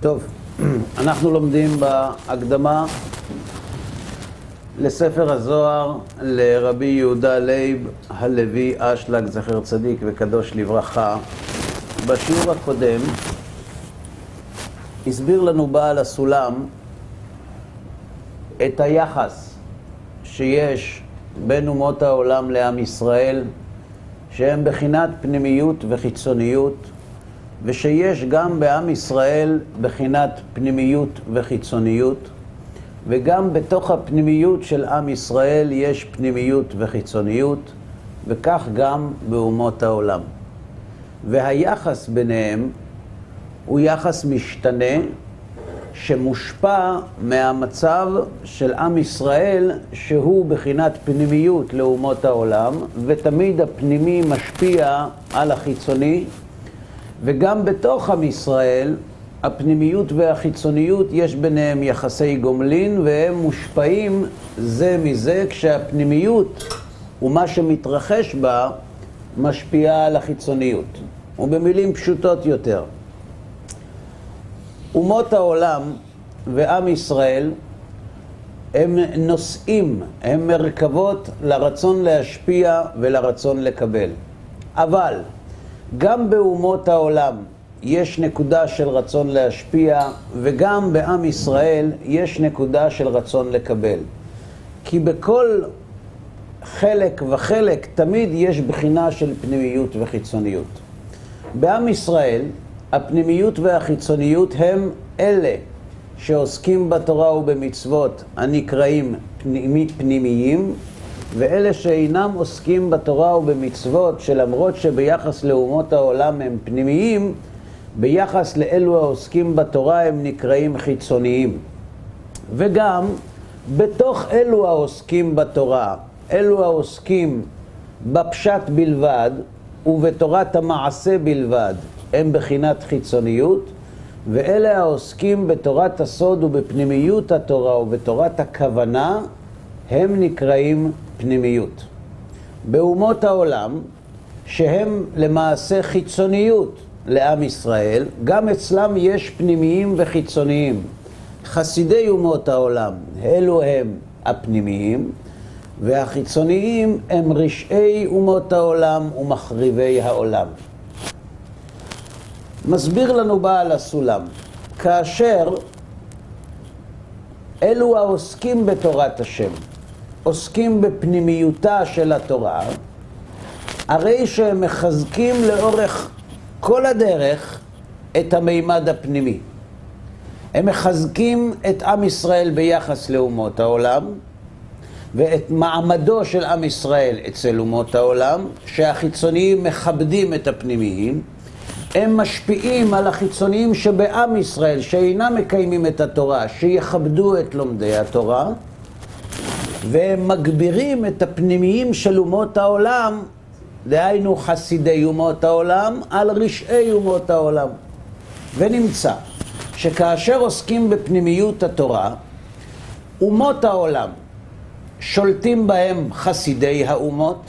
טוב, אנחנו לומדים בהקדמה לספר הזוהר לרבי יהודה לייב הלוי אשלג, זכר צדיק וקדוש לברכה. בשיעור הקודם הסביר לנו בעל הסולם את היחס שיש בין אומות העולם לעם ישראל, שהם בחינת פנימיות וחיצוניות, ושיש גם בעם ישראל בחינת פנימיות וחיצוניות, וגם בתוך הפנימיות של עם ישראל יש פנימיות וחיצוניות, וכך גם באומות העולם. והיחס ביניהם הוא יחס משתנה, שמושפע מהמצב של עם ישראל, שהוא בחינת פנימיות לאומות העולם, ותמיד הפנימי משפיע על החיצוני, וגם בתוך עם ישראל, הפנימיות והחיצוניות, יש ביניהם יחסי גומלין, והם מושפעים זה מזה, כשהפנימיות ומה שמתרחש בה משפיע על החיצוניות. ובמילים פשוטות יותר, אומות העולם ועם ישראל הם נושאים, הם מרכבות לרצון להשפיע ולרצון לקבל. אבל גם באומות העולם יש נקודה של רצון להשפיע, וגם בעם ישראל יש נקודה של רצון לקבל. כי בכל חלק וחלק תמיד יש בחינה של פנימיות וחיצוניות. בעם ישראל הפנימיות והחיצוניות הם אלה שעוסקים בתורה ובמצוות הנקראים פנימי, פנימיים, ואלה שאינם עוסקים בתורה ובמצוות, שלמרות שביחס לאומות העולם הם פנימיים, ביחס לאלו העוסקים בתורה הם נקראים חיצוניים. וגם בתוך אלו העוסקים בתורה, אלו העוסקים בפשט בלבד ובתורת המעשה בלבד, הם בחינת חיצוניות, ואלה העוסקים בתורת הסוד ובפנימיות התורה ובתורת הכוונה, הם נקראים פנימיות. באומות העולם, שהם למעשה חיצוניות לעם ישראל, גם אצלם יש פנימיים וחיצוניים. חסידי אומות העולם, אלו הם הפנימיים, והחיצוניים הם רשעי אומות העולם ומחריבי העולם. מסביר לנו בעל הסולם, כאשר אלו העוסקים בתורת השם, עוסקים בפנימיותה של התורה, הרי שהם מחזקים לאורך כל הדרך את המימד הפנימי. הם מחזקים את עם ישראל ביחס לאומות העולם, ואת מעמדו של עם ישראל אצל אומות העולם, שהחיצוניים מכבדים את הפנימיים, הם משפיעים על החיצוניים שבעם ישראל, שאינם מקיימים את התורה, שיכבדו את לומדי התורה, והם מגבירים את הפנימיים של אומות העולם, דהיינו חסידי אומות העולם, על רשעי אומות העולם. ונמצא שכאשר עוסקים בפנימיות התורה, אומות העולם שולטים בהם חסידי האומות,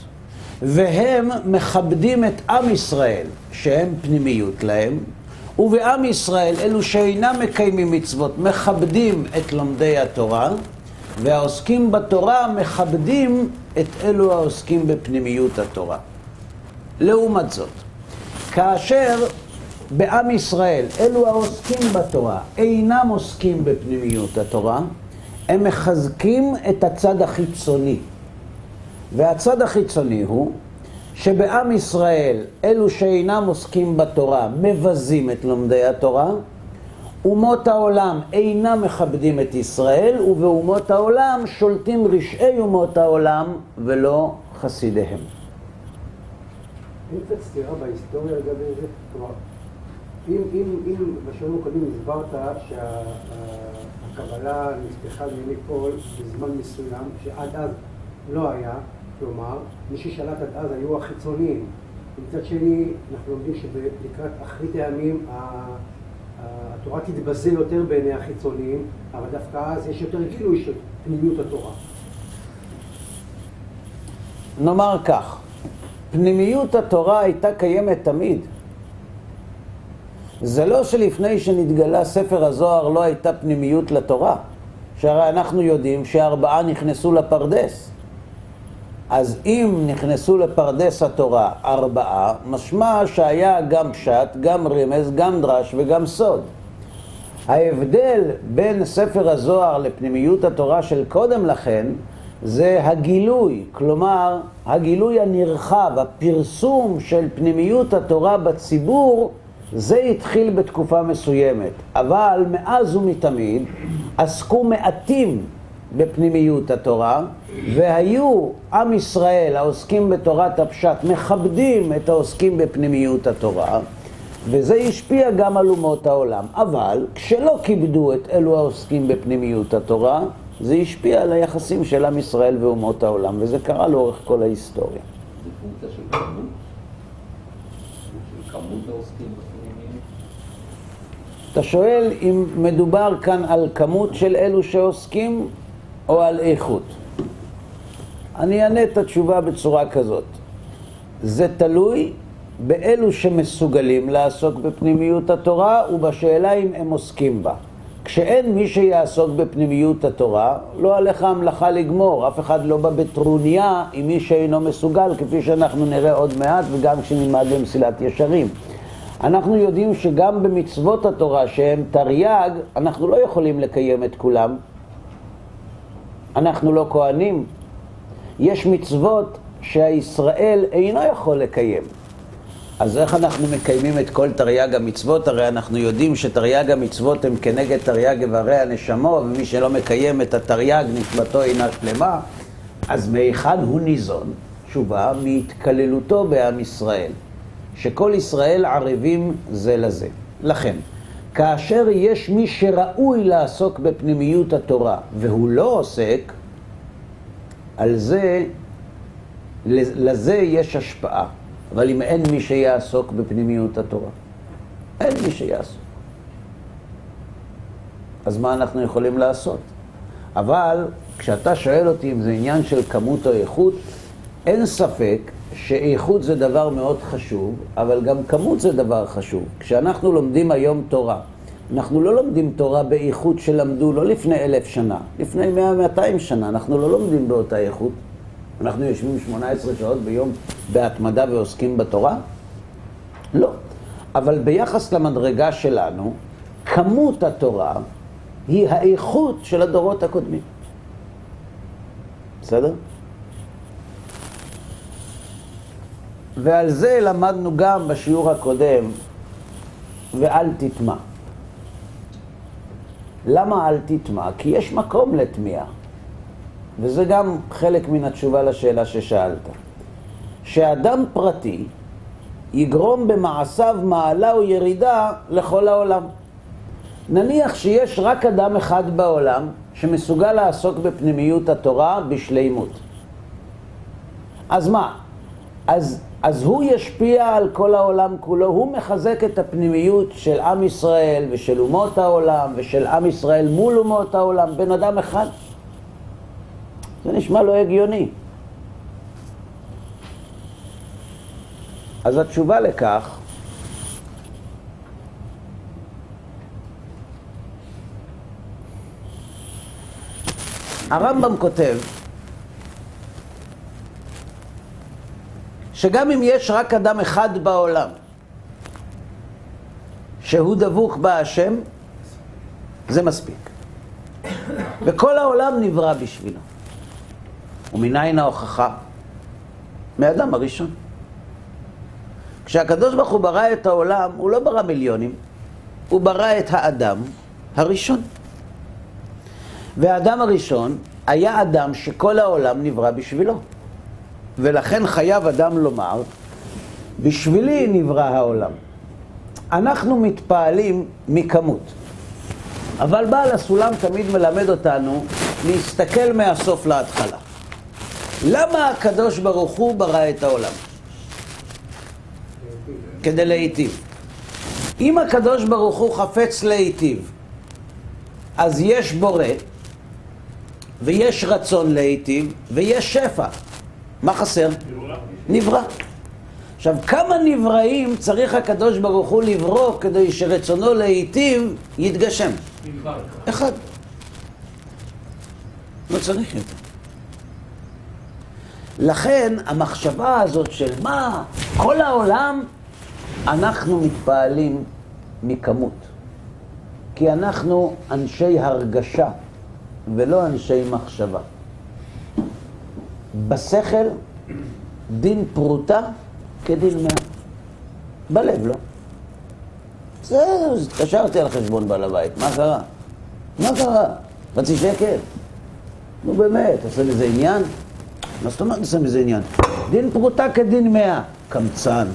והם מכבדים את עם ישראל, שהם פנימיות להם, ובעם ישראל, אלו שאינם מקיימים מצוות, מכבדים את לומדי התורה, והעוסקים בתורה מכבדים את אלו העוסקים בפנימיות התורה. לעומת זאת, כאשר בעם ישראל, אלו העוסקים בתורה, אינם עוסקים בפנימיות התורה, הם מחזקים את הצד החיצוני. והצד החיצוני הוא שבעם ישראל, אלו שאינם עוסקים בתורה, מבזים את לומדי התורה, אומות העולם אינם מכבדים את ישראל, ובאומות העולם שולטים רשעי אומות העולם ולא חסידיהם. אין קצת סתירה בהיסטוריה לגבי זה? כלומר, אם, אם, אם בשיעורים הקודמים הסברת שהקבלה נפתחה לימי פול בזמן מסוים, שעד אז לא היה, כלומר, מי ששלט עד אז היו החיצוניים. מצד שני, אנחנו לומדים שלקראת אחרית הימים התורה תתבזה יותר בעיני החיצוניים, אבל דווקא אז יש יותר גילוי של פנימיות התורה. נאמר כך, פנימיות התורה הייתה קיימת תמיד. זה לא שלפני שנתגלה ספר הזוהר לא הייתה פנימיות לתורה, שהרי אנחנו יודעים שארבעה נכנסו לפרדס. אז אם נכנסו לפרדס התורה ארבעה, משמע שהיה גם פשט, גם רמז, גם דרש וגם סוד. ההבדל בין ספר הזוהר לפנימיות התורה של קודם לכן זה הגילוי, כלומר הגילוי הנרחב, הפרסום של פנימיות התורה בציבור זה התחיל בתקופה מסוימת, אבל מאז ומתמיד עסקו מעטים בפנימיות התורה, והיו עם ישראל העוסקים בתורת הפשט מכבדים את העוסקים בפנימיות התורה, וזה השפיע גם על אומות העולם. אבל כשלא כיבדו את אלו העוסקים בפנימיות התורה, זה השפיע על היחסים של עם ישראל ואומות העולם, וזה קרה לאורך כל ההיסטוריה. זה פונקציה של כמות? של כמות העוסקים? אתה שואל אם מדובר כאן על כמות של אלו שעוסקים או על איכות. אני אענה את התשובה בצורה כזאת. זה תלוי באלו שמסוגלים לעסוק בפנימיות התורה ובשאלה אם הם עוסקים בה. כשאין מי שיעסוק בפנימיות התורה, לא עליך המלאכה לגמור. אף אחד לא בא בטרוניה עם מי שאינו מסוגל, כפי שאנחנו נראה עוד מעט וגם כשנלמד במסילת ישרים. אנחנו יודעים שגם במצוות התורה שהן תרי"ג, אנחנו לא יכולים לקיים את כולם. אנחנו לא כהנים. יש מצוות שהישראל אינו יכול לקיים. אז איך אנחנו מקיימים את כל תרי"ג המצוות? הרי אנחנו יודעים שתרי"ג המצוות הם כנגד תרי"ג איברי הנשמו, ומי שלא מקיים את התרי"ג נשמתו אינה שלמה. אז מהיכן הוא ניזון? תשובה, מהתקללותו בעם ישראל, שכל ישראל ערבים זה לזה. לכן, כאשר יש מי שראוי לעסוק בפנימיות התורה והוא לא עוסק, על זה, לזה יש השפעה. אבל אם אין מי שיעסוק בפנימיות התורה, אין מי שיעסוק. אז מה אנחנו יכולים לעשות? אבל כשאתה שואל אותי אם זה עניין של כמות או איכות, אין ספק שאיכות זה דבר מאוד חשוב, אבל גם כמות זה דבר חשוב. כשאנחנו לומדים היום תורה, אנחנו לא לומדים תורה באיכות שלמדו לא לפני אלף שנה, לפני מאה, מאתיים שנה, אנחנו לא לומדים באותה איכות. אנחנו יושבים 18 שעות ביום בהתמדה ועוסקים בתורה? לא. אבל ביחס למדרגה שלנו, כמות התורה היא האיכות של הדורות הקודמים. בסדר? ועל זה למדנו גם בשיעור הקודם, ואל תטמע. למה אל תטמע? כי יש מקום לתמיעה. וזה גם חלק מן התשובה לשאלה ששאלת. שאדם פרטי יגרום במעשיו מעלה או ירידה לכל העולם. נניח שיש רק אדם אחד בעולם שמסוגל לעסוק בפנימיות התורה בשלימות. אז מה? אז, אז הוא ישפיע על כל העולם כולו, הוא מחזק את הפנימיות של עם ישראל ושל אומות העולם ושל עם ישראל מול אומות העולם, בן אדם אחד. זה נשמע לא הגיוני. אז התשובה לכך הרמב"ם כותב שגם אם יש רק אדם אחד בעולם שהוא דבוק בהשם, זה מספיק. וכל העולם נברא בשבילו. ומניין ההוכחה? מאדם הראשון. כשהקדוש ברוך הוא ברא את העולם, הוא לא ברא מיליונים, הוא ברא את האדם הראשון. והאדם הראשון היה אדם שכל העולם נברא בשבילו. ולכן חייב אדם לומר, בשבילי נברא העולם. אנחנו מתפעלים מכמות. אבל בעל הסולם תמיד מלמד אותנו להסתכל מהסוף להתחלה. למה הקדוש ברוך הוא ברא את העולם? כדי להיטיב. אם הקדוש ברוך הוא חפץ להיטיב, אז יש בורא, ויש רצון להיטיב, ויש שפע. מה חסר? נברא. עכשיו, כמה נבראים צריך הקדוש ברוך הוא לברוא כדי שרצונו להיטיב יתגשם? אחד. לא צריך יותר. לכן המחשבה הזאת של מה, כל העולם, אנחנו מתפעלים מכמות. כי אנחנו אנשי הרגשה ולא אנשי מחשבה. בשכל, דין פרוטה כדין מאה. בלב לא. אז התקשרתי על חשבון בעל הבית, מה קרה? מה קרה? חצי שקל? נו באמת, עושה מזה עניין? מה זאת אומרת עושה מזה עניין? דין פרוטה כדין מאה. קמצן,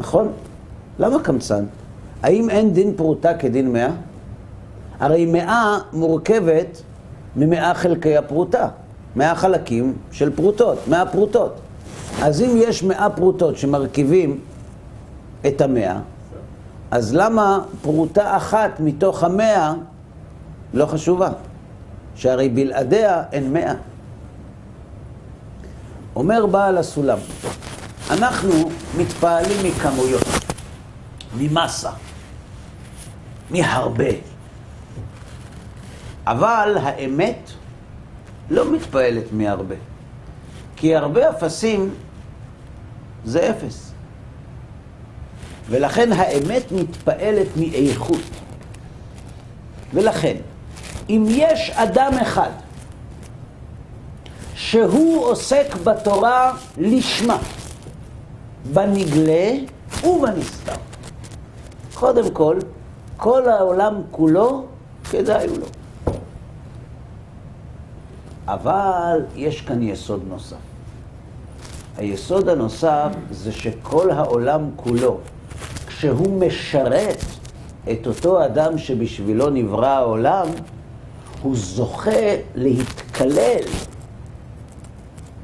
נכון? למה קמצן? האם אין דין פרוטה כדין מאה? הרי מאה מורכבת ממאה חלקי הפרוטה, מאה חלקים של פרוטות, מאה פרוטות. אז אם יש מאה פרוטות שמרכיבים את המאה, אז למה פרוטה אחת מתוך המאה לא חשובה? שהרי בלעדיה אין מאה. אומר בעל הסולם, אנחנו מתפעלים מכמויות, ממסה, מהרבה. אבל האמת לא מתפעלת מהרבה. כי הרבה אפסים זה אפס. ולכן האמת מתפעלת מאיכות. ולכן, אם יש אדם אחד שהוא עוסק בתורה לשמה, בנגלה ובנסתר, קודם כל, כל העולם כולו כדאי לו. אבל יש כאן יסוד נוסף. היסוד הנוסף זה שכל העולם כולו, כשהוא משרת את אותו אדם שבשבילו נברא העולם, הוא זוכה להתקלל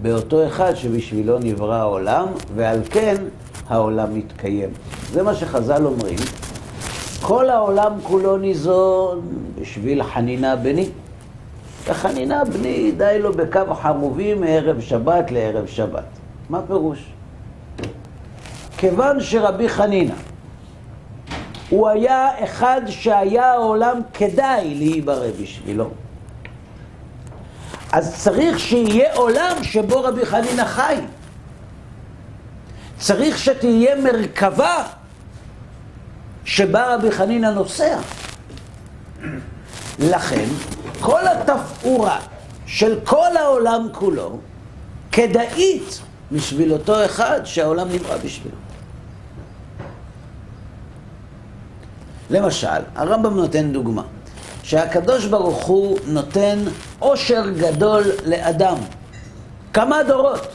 באותו אחד שבשבילו נברא העולם, ועל כן העולם מתקיים. זה מה שחז"ל אומרים. כל העולם כולו ניזון בשביל חנינה בני. וחנינה בני די לו בקו חרובים מערב שבת לערב שבת. מה פירוש? כיוון שרבי חנינה הוא היה אחד שהיה העולם כדאי להיברא בשבילו. אז צריך שיהיה עולם שבו רבי חנינה חי. צריך שתהיה מרכבה שבה רבי חנינה נוסע. לכן, כל התפאורה של כל העולם כולו כדאית בשביל אותו אחד שהעולם נברא בשבילו. למשל, הרמב"ם נותן דוגמה, שהקדוש ברוך הוא נותן עושר גדול לאדם, כמה דורות,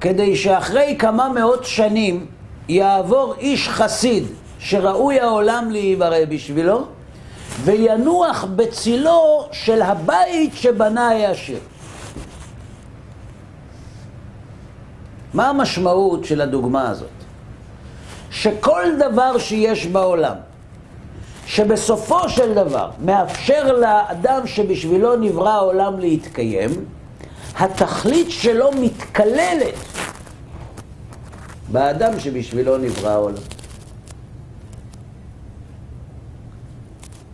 כדי שאחרי כמה מאות שנים יעבור איש חסיד שראוי העולם להיברא בשבילו, וינוח בצילו של הבית שבנה העשיר. מה המשמעות של הדוגמה הזאת? שכל דבר שיש בעולם, שבסופו של דבר מאפשר לאדם שבשבילו נברא העולם להתקיים, התכלית שלו מתקללת באדם שבשבילו נברא העולם.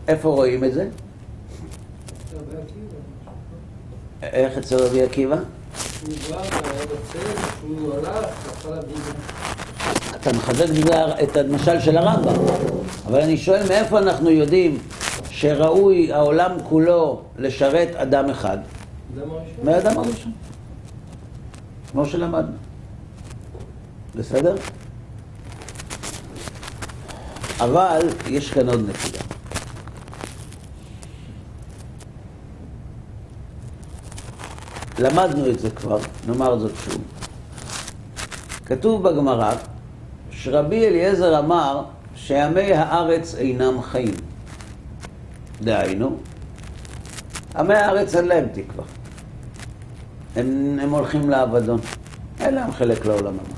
איפה רואים את זה? איך אצל רבי עקיבא? אתה מחזק את המשל של הרמב"ם, אבל אני שואל מאיפה אנחנו יודעים שראוי העולם כולו לשרת אדם אחד? מהאדם הראשון. כמו שלמדנו. בסדר? אבל יש כאן עוד נקודה. למדנו את זה כבר, נאמר זאת שוב. כתוב בגמרא שרבי אליעזר אמר שעמי הארץ אינם חיים. דהיינו, עמי הארץ אין להם תקווה. הם, הם הולכים לאבדון. אין להם חלק לעולם הבא.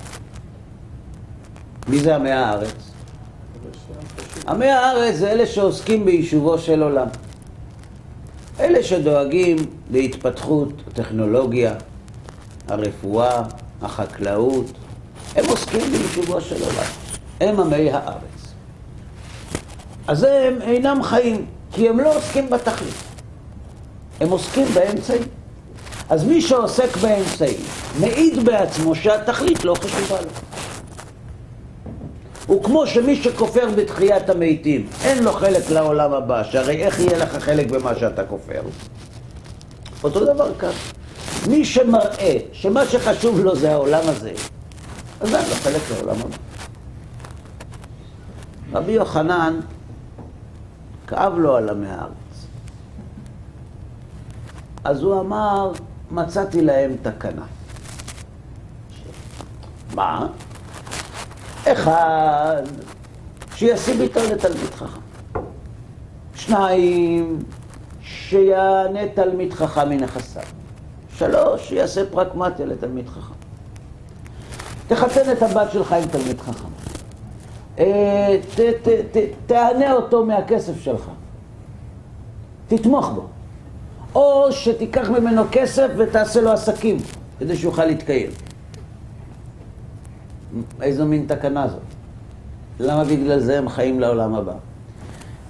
מי זה עמי הארץ? עמי הארץ זה אלה שעוסקים ביישובו של עולם. אלה שדואגים להתפתחות הטכנולוגיה, הרפואה, החקלאות, הם עוסקים ביישובו של עולם. הם עמי הארץ. אז הם אינם חיים, כי הם לא עוסקים בתכלית. הם עוסקים באמצעים. אז מי שעוסק באמצעים, מעיד בעצמו שהתכלית לא חשובה לו. וכמו שמי שכופר בתחיית המתים, אין לו חלק לעולם הבא, שהרי איך יהיה לך חלק במה שאתה כופר? אותו דבר כאן. מי שמראה שמה שחשוב לו זה העולם הזה, אז אין לו חלק לעולם הבא. רבי יוחנן, כאב לו על עמי הארץ. אז הוא אמר, מצאתי להם תקנה. מה? אחד, שישים איתו לתלמיד חכם. שניים, שיענה תלמיד חכם מנכסיו. שלוש, שיעשה פרקמטיה לתלמיד חכם. תחתן את הבת שלך עם תלמיד חכם. אה, ת, ת, ת, תענה אותו מהכסף שלך. תתמוך בו. או שתיקח ממנו כסף ותעשה לו עסקים, כדי שיוכל להתקיים. איזו מין תקנה זאת? למה בגלל זה הם חיים לעולם הבא?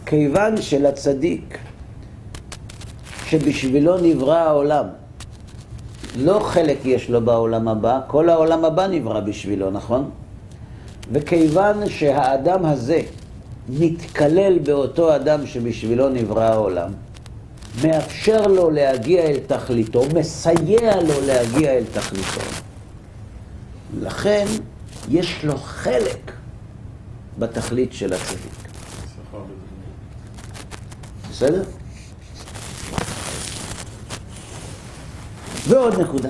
כיוון שלצדיק, שבשבילו נברא העולם, לא חלק יש לו בעולם הבא, כל העולם הבא נברא בשבילו, נכון? וכיוון שהאדם הזה מתקלל באותו אדם שבשבילו נברא העולם, מאפשר לו להגיע אל תכליתו, מסייע לו להגיע אל תכליתו. לכן יש לו חלק בתכלית של הצדיק. בסדר? ועוד נקודה.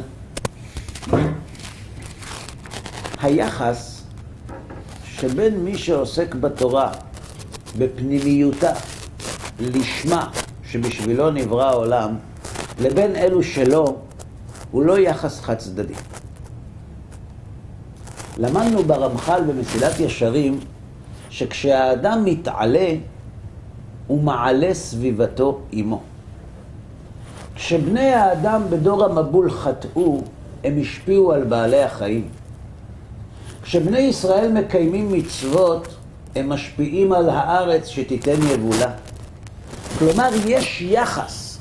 היחס שבין מי שעוסק בתורה בפנימיותה, לשמה, שבשבילו נברא העולם, לבין אלו שלא, הוא לא יחס חד צדדי. למדנו ברמח"ל במסילת ישרים, שכשהאדם מתעלה, הוא מעלה סביבתו עמו. כשבני האדם בדור המבול חטאו, הם השפיעו על בעלי החיים. כשבני ישראל מקיימים מצוות, הם משפיעים על הארץ שתיתן יבולה. כלומר, יש יחס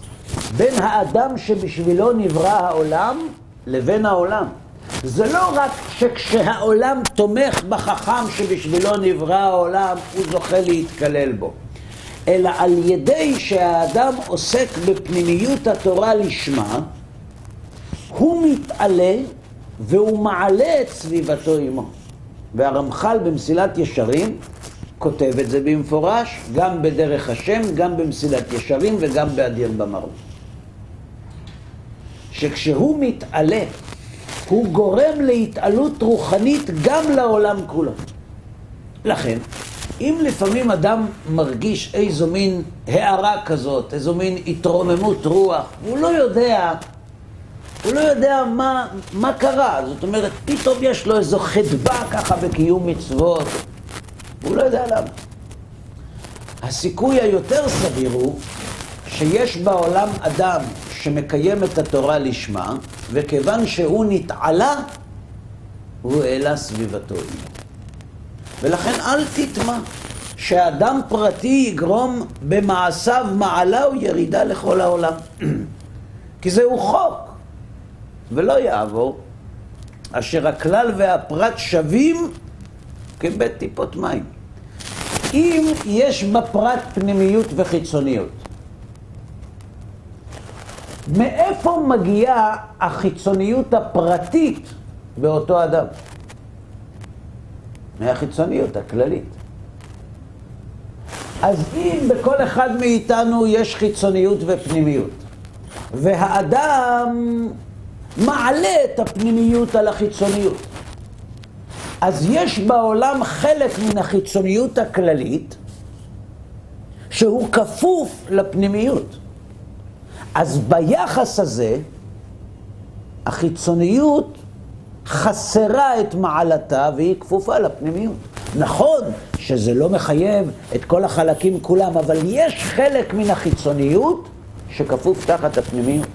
בין האדם שבשבילו נברא העולם לבין העולם. זה לא רק שכשהעולם תומך בחכם שבשבילו נברא העולם, הוא זוכה להתקלל בו. אלא על ידי שהאדם עוסק בפנימיות התורה לשמה, הוא מתעלה והוא מעלה את סביבתו עמו. והרמח"ל במסילת ישרים כותב את זה במפורש, גם בדרך השם, גם במסילת ישרים וגם באדיר במרום. שכשהוא מתעלה, הוא גורם להתעלות רוחנית גם לעולם כולו. לכן, אם לפעמים אדם מרגיש איזו מין הערה כזאת, איזו מין התרוממות רוח, הוא לא יודע, הוא לא יודע מה, מה קרה. זאת אומרת, פתאום יש לו איזו חדווה ככה בקיום מצוות, הוא לא יודע למה. הסיכוי היותר סביר הוא שיש בעולם אדם שמקיים את התורה לשמה, וכיוון שהוא נתעלה, הוא העלה סביבתו עמו. ולכן אל תטמע שאדם פרטי יגרום במעשיו מעלה או ירידה לכל העולם. כי זהו חוק, ולא יעבור, אשר הכלל והפרט שווים כבית טיפות מים. אם יש בפרט פנימיות וחיצוניות, מאיפה מגיעה החיצוניות הפרטית באותו אדם? מהחיצוניות הכללית. אז אם בכל אחד מאיתנו יש חיצוניות ופנימיות, והאדם מעלה את הפנימיות על החיצוניות, אז יש בעולם חלק מן החיצוניות הכללית שהוא כפוף לפנימיות. אז ביחס הזה, החיצוניות חסרה את מעלתה והיא כפופה לפנימיות. נכון שזה לא מחייב את כל החלקים כולם, אבל יש חלק מן החיצוניות שכפוף תחת הפנימיות.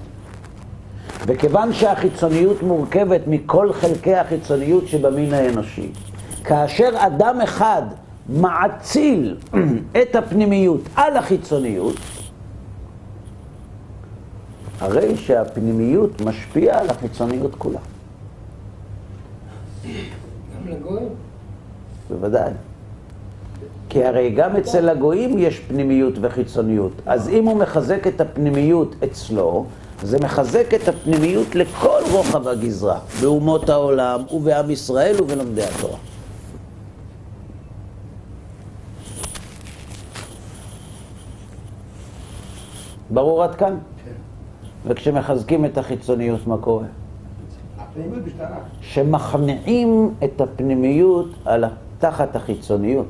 וכיוון שהחיצוניות מורכבת מכל חלקי החיצוניות שבמין האנושי, כאשר אדם אחד מעציל את הפנימיות על החיצוניות, הרי שהפנימיות משפיעה על החיצוניות כולה. גם לגויים? בוודאי. כי הרי גם אצל הגויים יש פנימיות וחיצוניות. אז אם הוא מחזק את הפנימיות אצלו, זה מחזק את הפנימיות לכל רוחב הגזרה, באומות העולם ובעם ישראל ובלומדי התורה. ברור עד כאן? וכשמחזקים את החיצוניות, מה קורה? שמכניעים את הפנימיות על תחת החיצוניות.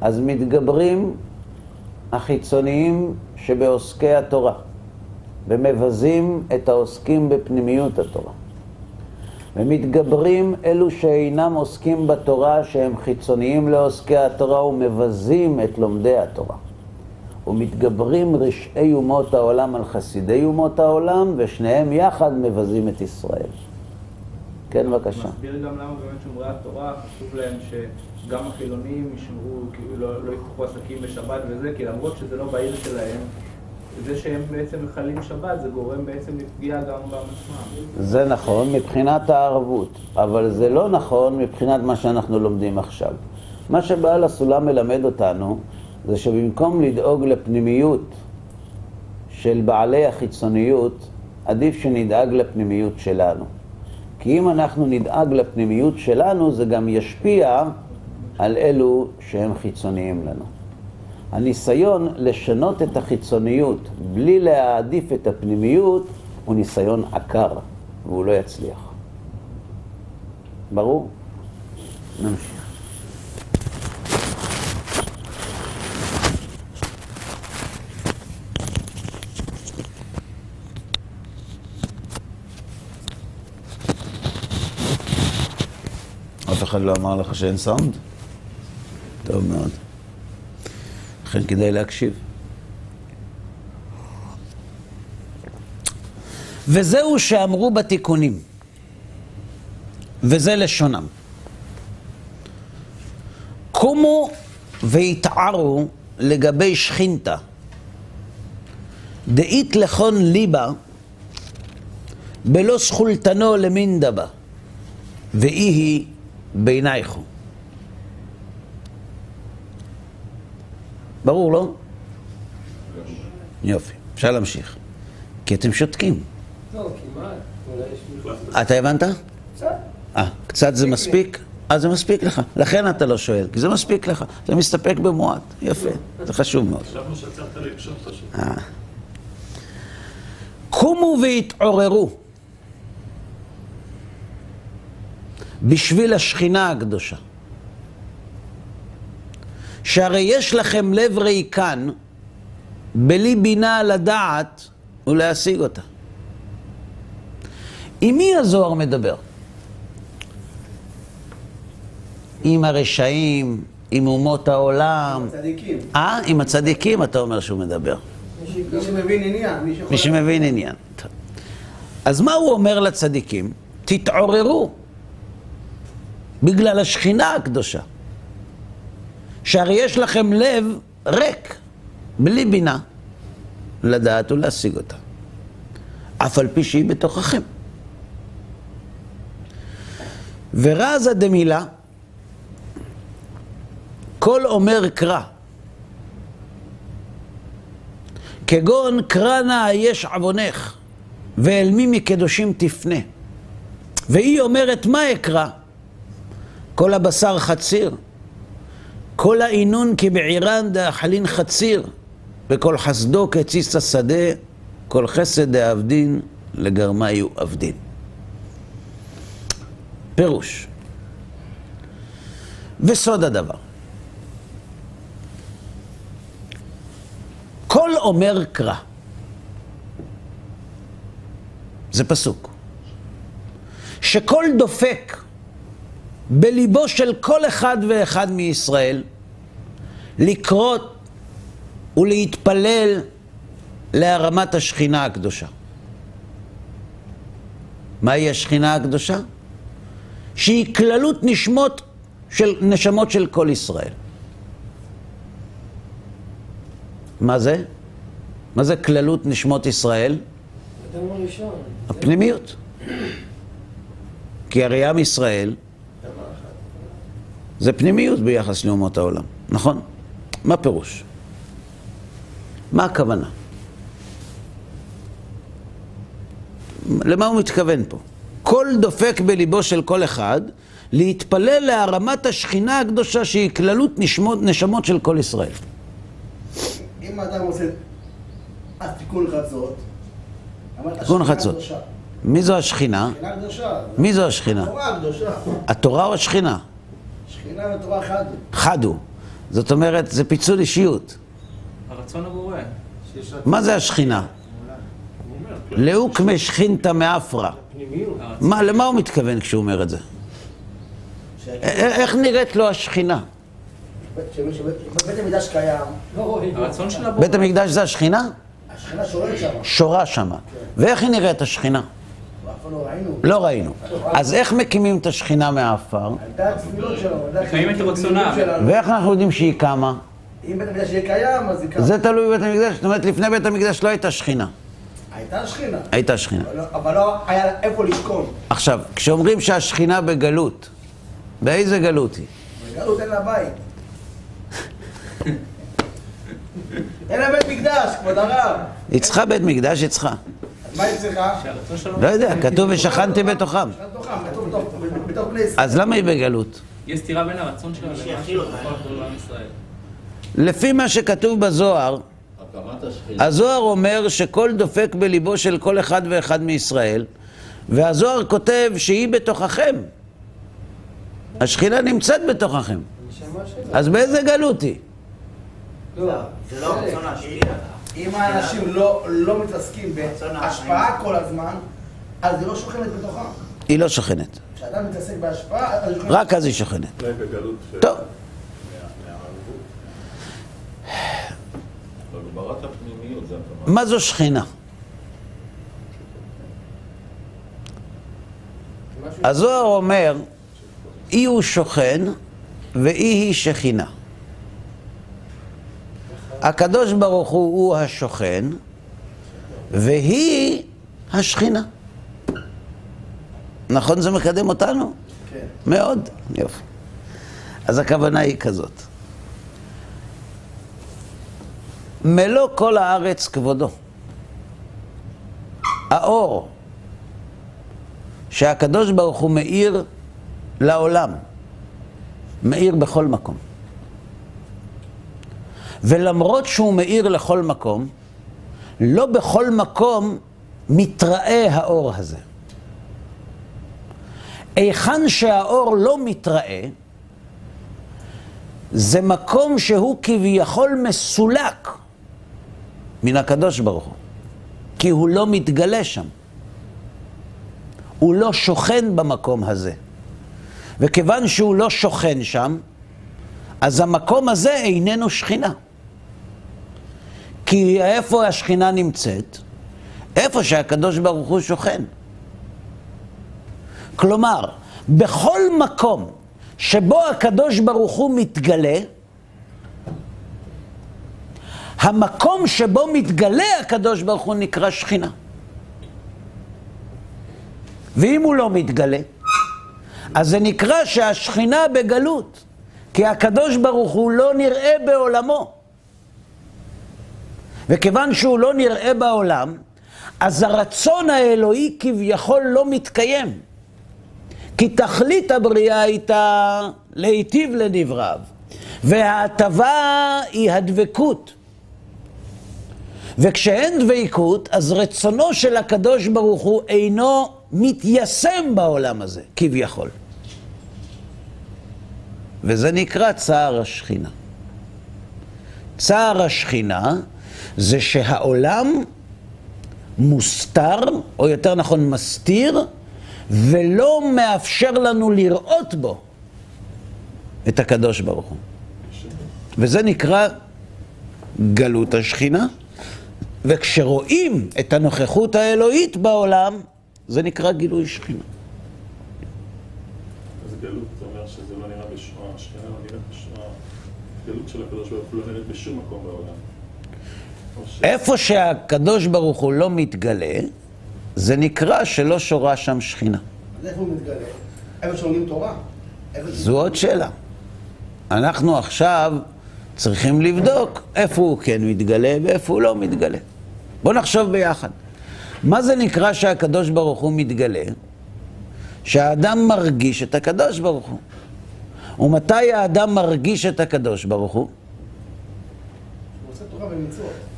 אז מתגברים החיצוניים שבעוסקי התורה, ומבזים את העוסקים בפנימיות התורה. ומתגברים אלו שאינם עוסקים בתורה, שהם חיצוניים לעוסקי התורה ומבזים את לומדי התורה. ומתגברים רשעי אומות העולם על חסידי אומות העולם, ושניהם יחד מבזים את ישראל. כן, בבקשה. מסביר גם למה באמת שומרי התורה, חשוב להם שגם החילונים ישמרו, כאילו לא, לא יפתחו עסקים בשבת וזה, כי למרות שזה לא בעיר שלהם, זה שהם בעצם מחללים שבת, זה גורם בעצם לפגיעה גם בעצמם. זה נכון מבחינת הערבות, אבל זה לא נכון מבחינת מה שאנחנו לומדים עכשיו. מה שבעל הסולם מלמד אותנו, זה שבמקום לדאוג לפנימיות של בעלי החיצוניות, עדיף שנדאג לפנימיות שלנו. כי אם אנחנו נדאג לפנימיות שלנו, זה גם ישפיע על אלו שהם חיצוניים לנו. הניסיון לשנות את החיצוניות בלי להעדיף את הפנימיות הוא ניסיון עקר, והוא לא יצליח. ברור? נמשיך. אחד לא אמר לך שאין סאונד? טוב מאוד. לכן כדאי להקשיב. וזהו שאמרו בתיקונים, וזה לשונם. קומו והתערו לגבי שכינתה, דאית לכון ליבה, בלא סכולתנו למינדה בה, ואי היא בינייכו. ברור, לא? יופי, אפשר להמשיך. כי אתם שותקים. לא, כמעט. אתה הבנת? קצת. אה, קצת זה מספיק? אז זה מספיק לך. לכן אתה לא שואל, כי זה מספיק לך. אתה מסתפק במועט. יפה, זה חשוב מאוד. חשבנו שצריך למשוך את השם. אה. קומו והתעוררו בשביל השכינה הקדושה. שהרי יש לכם לב ריקן, בלי בינה לדעת ולהשיג אותה. עם מי הזוהר מדבר? עם הרשעים, עם אומות העולם. צדיקים. אה? עם הצדיקים אתה אומר שהוא מדבר. מי שמבין עניין, מי. מי שמבין עניין. אז מה הוא אומר לצדיקים? תתעוררו בגלל השכינה הקדושה. שהרי יש לכם לב ריק, בלי בינה, לדעת ולהשיג אותה. אף על פי שהיא בתוככם. ורזה דמילה, כל אומר קרא. כגון קרא נא יש עוונך, ואל מי מקדושים תפנה. והיא אומרת, מה אקרא? כל הבשר חציר, כל העינון כבעירן דאכלין חציר, וכל חסדו כציס השדה, כל חסד דאבדין לגרמיו אבדין. פירוש. וסוד הדבר. כל אומר קרא. זה פסוק. שכל דופק בליבו של כל אחד ואחד מישראל לקרות ולהתפלל להרמת השכינה הקדושה. מהי השכינה הקדושה? שהיא כללות נשמות של, נשמות של כל ישראל. מה זה? מה זה כללות נשמות ישראל? הפנימיות. כי הרי עם ישראל זה פנימיות ביחס לאומות העולם, נכון? מה פירוש? מה הכוונה? למה הוא מתכוון פה? כל דופק בליבו של כל אחד להתפלל להרמת השכינה הקדושה שהיא כללות נשמות, נשמות של כל ישראל. אם האדם עושה אז תיקון חצות, תיקון חצות. מי זו השכינה? מי זו השכינה? התורה הקדושה. התורה או השכינה? שכינה ותורה חד. חד הוא. זאת אומרת, זה פיצול אישיות. הרצון הבורא. מה זה השכינה? לאוקמי שכינתא מאפרא. מה, למה הוא מתכוון כשהוא אומר את זה? איך נראית לו השכינה? שבית המקדש קיים, לא רואים. הרצון של הבורא. בית המקדש זה השכינה? השכינה שולטת שם. שורה שמה. ואיך היא נראית השכינה? לא ראינו. לא ראינו. אז איך מקימים את השכינה מהעפר? מקיימים את רצונם. ואיך אנחנו יודעים שהיא קמה? אם בית המקדש יהיה קיים, אז זה קם. זה תלוי בבית המקדש. זאת אומרת, לפני בית המקדש לא הייתה שכינה. הייתה שכינה. הייתה שכינה. אבל לא- לא היה איפה לשכון. עכשיו, כשאומרים שהשכינה בגלות, באיזה גלות היא? בגלות אין לה בית. אין לה בית מקדש, כבוד הרב. היא צריכה בית מקדש, היא צריכה. מה היא צריכה? לא יודע, כתוב ושכנתי בתוכם. אז למה היא בגלות? יש סתירה בין הרצון שלה למה אחדות בעם ישראל. לפי מה שכתוב בזוהר. הזוהר אומר שכל דופק בליבו של כל אחד ואחד מישראל, והזוהר כותב שהיא בתוככם. השכינה נמצאת בתוככם. אז באיזה גלות היא? לא. זה לא הרצון להשפיע. אם האנשים לא לא מתעסקים בהשפעה כל הזמן, אז היא לא שוכנת בתוכם. היא לא שוכנת. כשאדם מתעסק בהשפעה. רק אז היא שוכנת. טוב, מה- זו שכינה? הזוהר אומר, אי הוא שוכן ואי היא שכינה. הקדוש ברוך הוא הוא השוכן והיא השכינה. נכון זה מקדם אותנו? כן. מאוד, יופי. אז הכוונה היא כזאת. מלוא כל הארץ כבודו. האור שהקדוש ברוך הוא מאיר לעולם, מאיר בכל מקום. ולמרות שהוא מאיר לכל מקום, לא בכל מקום מתראה האור הזה. היכן שהאור לא מתראה, זה מקום שהוא כביכול מסולק מן הקדוש ברוך הוא, כי הוא לא מתגלה שם. הוא לא שוכן במקום הזה. וכיוון שהוא לא שוכן שם, אז המקום הזה איננו שכינה. כי איפה השכינה נמצאת? איפה שהקדוש ברוך הוא שוכן. כלומר, בכל מקום שבו הקדוש ברוך הוא מתגלה, המקום שבו מתגלה הקדוש ברוך הוא נקרא שכינה. ואם הוא לא מתגלה, אז זה נקרא שהשכינה בגלות, כי הקדוש ברוך הוא לא נראה בעולמו. וכיוון שהוא לא נראה בעולם, אז הרצון האלוהי כביכול לא מתקיים. כי תכלית הבריאה הייתה להיטיב לנבריו, וההטבה היא הדבקות. וכשאין דבקות, אז רצונו של הקדוש ברוך הוא אינו מתיישם בעולם הזה, כביכול. וזה נקרא צער השכינה. צער השכינה זה שהעולם מוסתר, או יותר נכון מסתיר, ולא מאפשר לנו לראות בו את הקדוש ברוך הוא. וזה נקרא גלות השכינה, וכשרואים את הנוכחות האלוהית בעולם, זה נקרא גילוי שכינה. אז גלות זה אומר שזה לא נראה בשואה, השכינה לא נראית בשואה. גלות של הקדוש ברוך הוא לא נראית בשום מקום בעולם. איפה שהקדוש ברוך הוא לא מתגלה, זה נקרא שלא שורה שם שכינה. אז איפה הוא מתגלה? איפה שלומדים תורה? זו עוד שאלה. אנחנו עכשיו צריכים לבדוק איפה הוא כן מתגלה ואיפה הוא לא מתגלה. בואו נחשוב ביחד. מה זה נקרא שהקדוש ברוך הוא מתגלה? שהאדם מרגיש את הקדוש ברוך הוא. ומתי האדם מרגיש את הקדוש ברוך הוא? הוא עושה תורה ומצוות.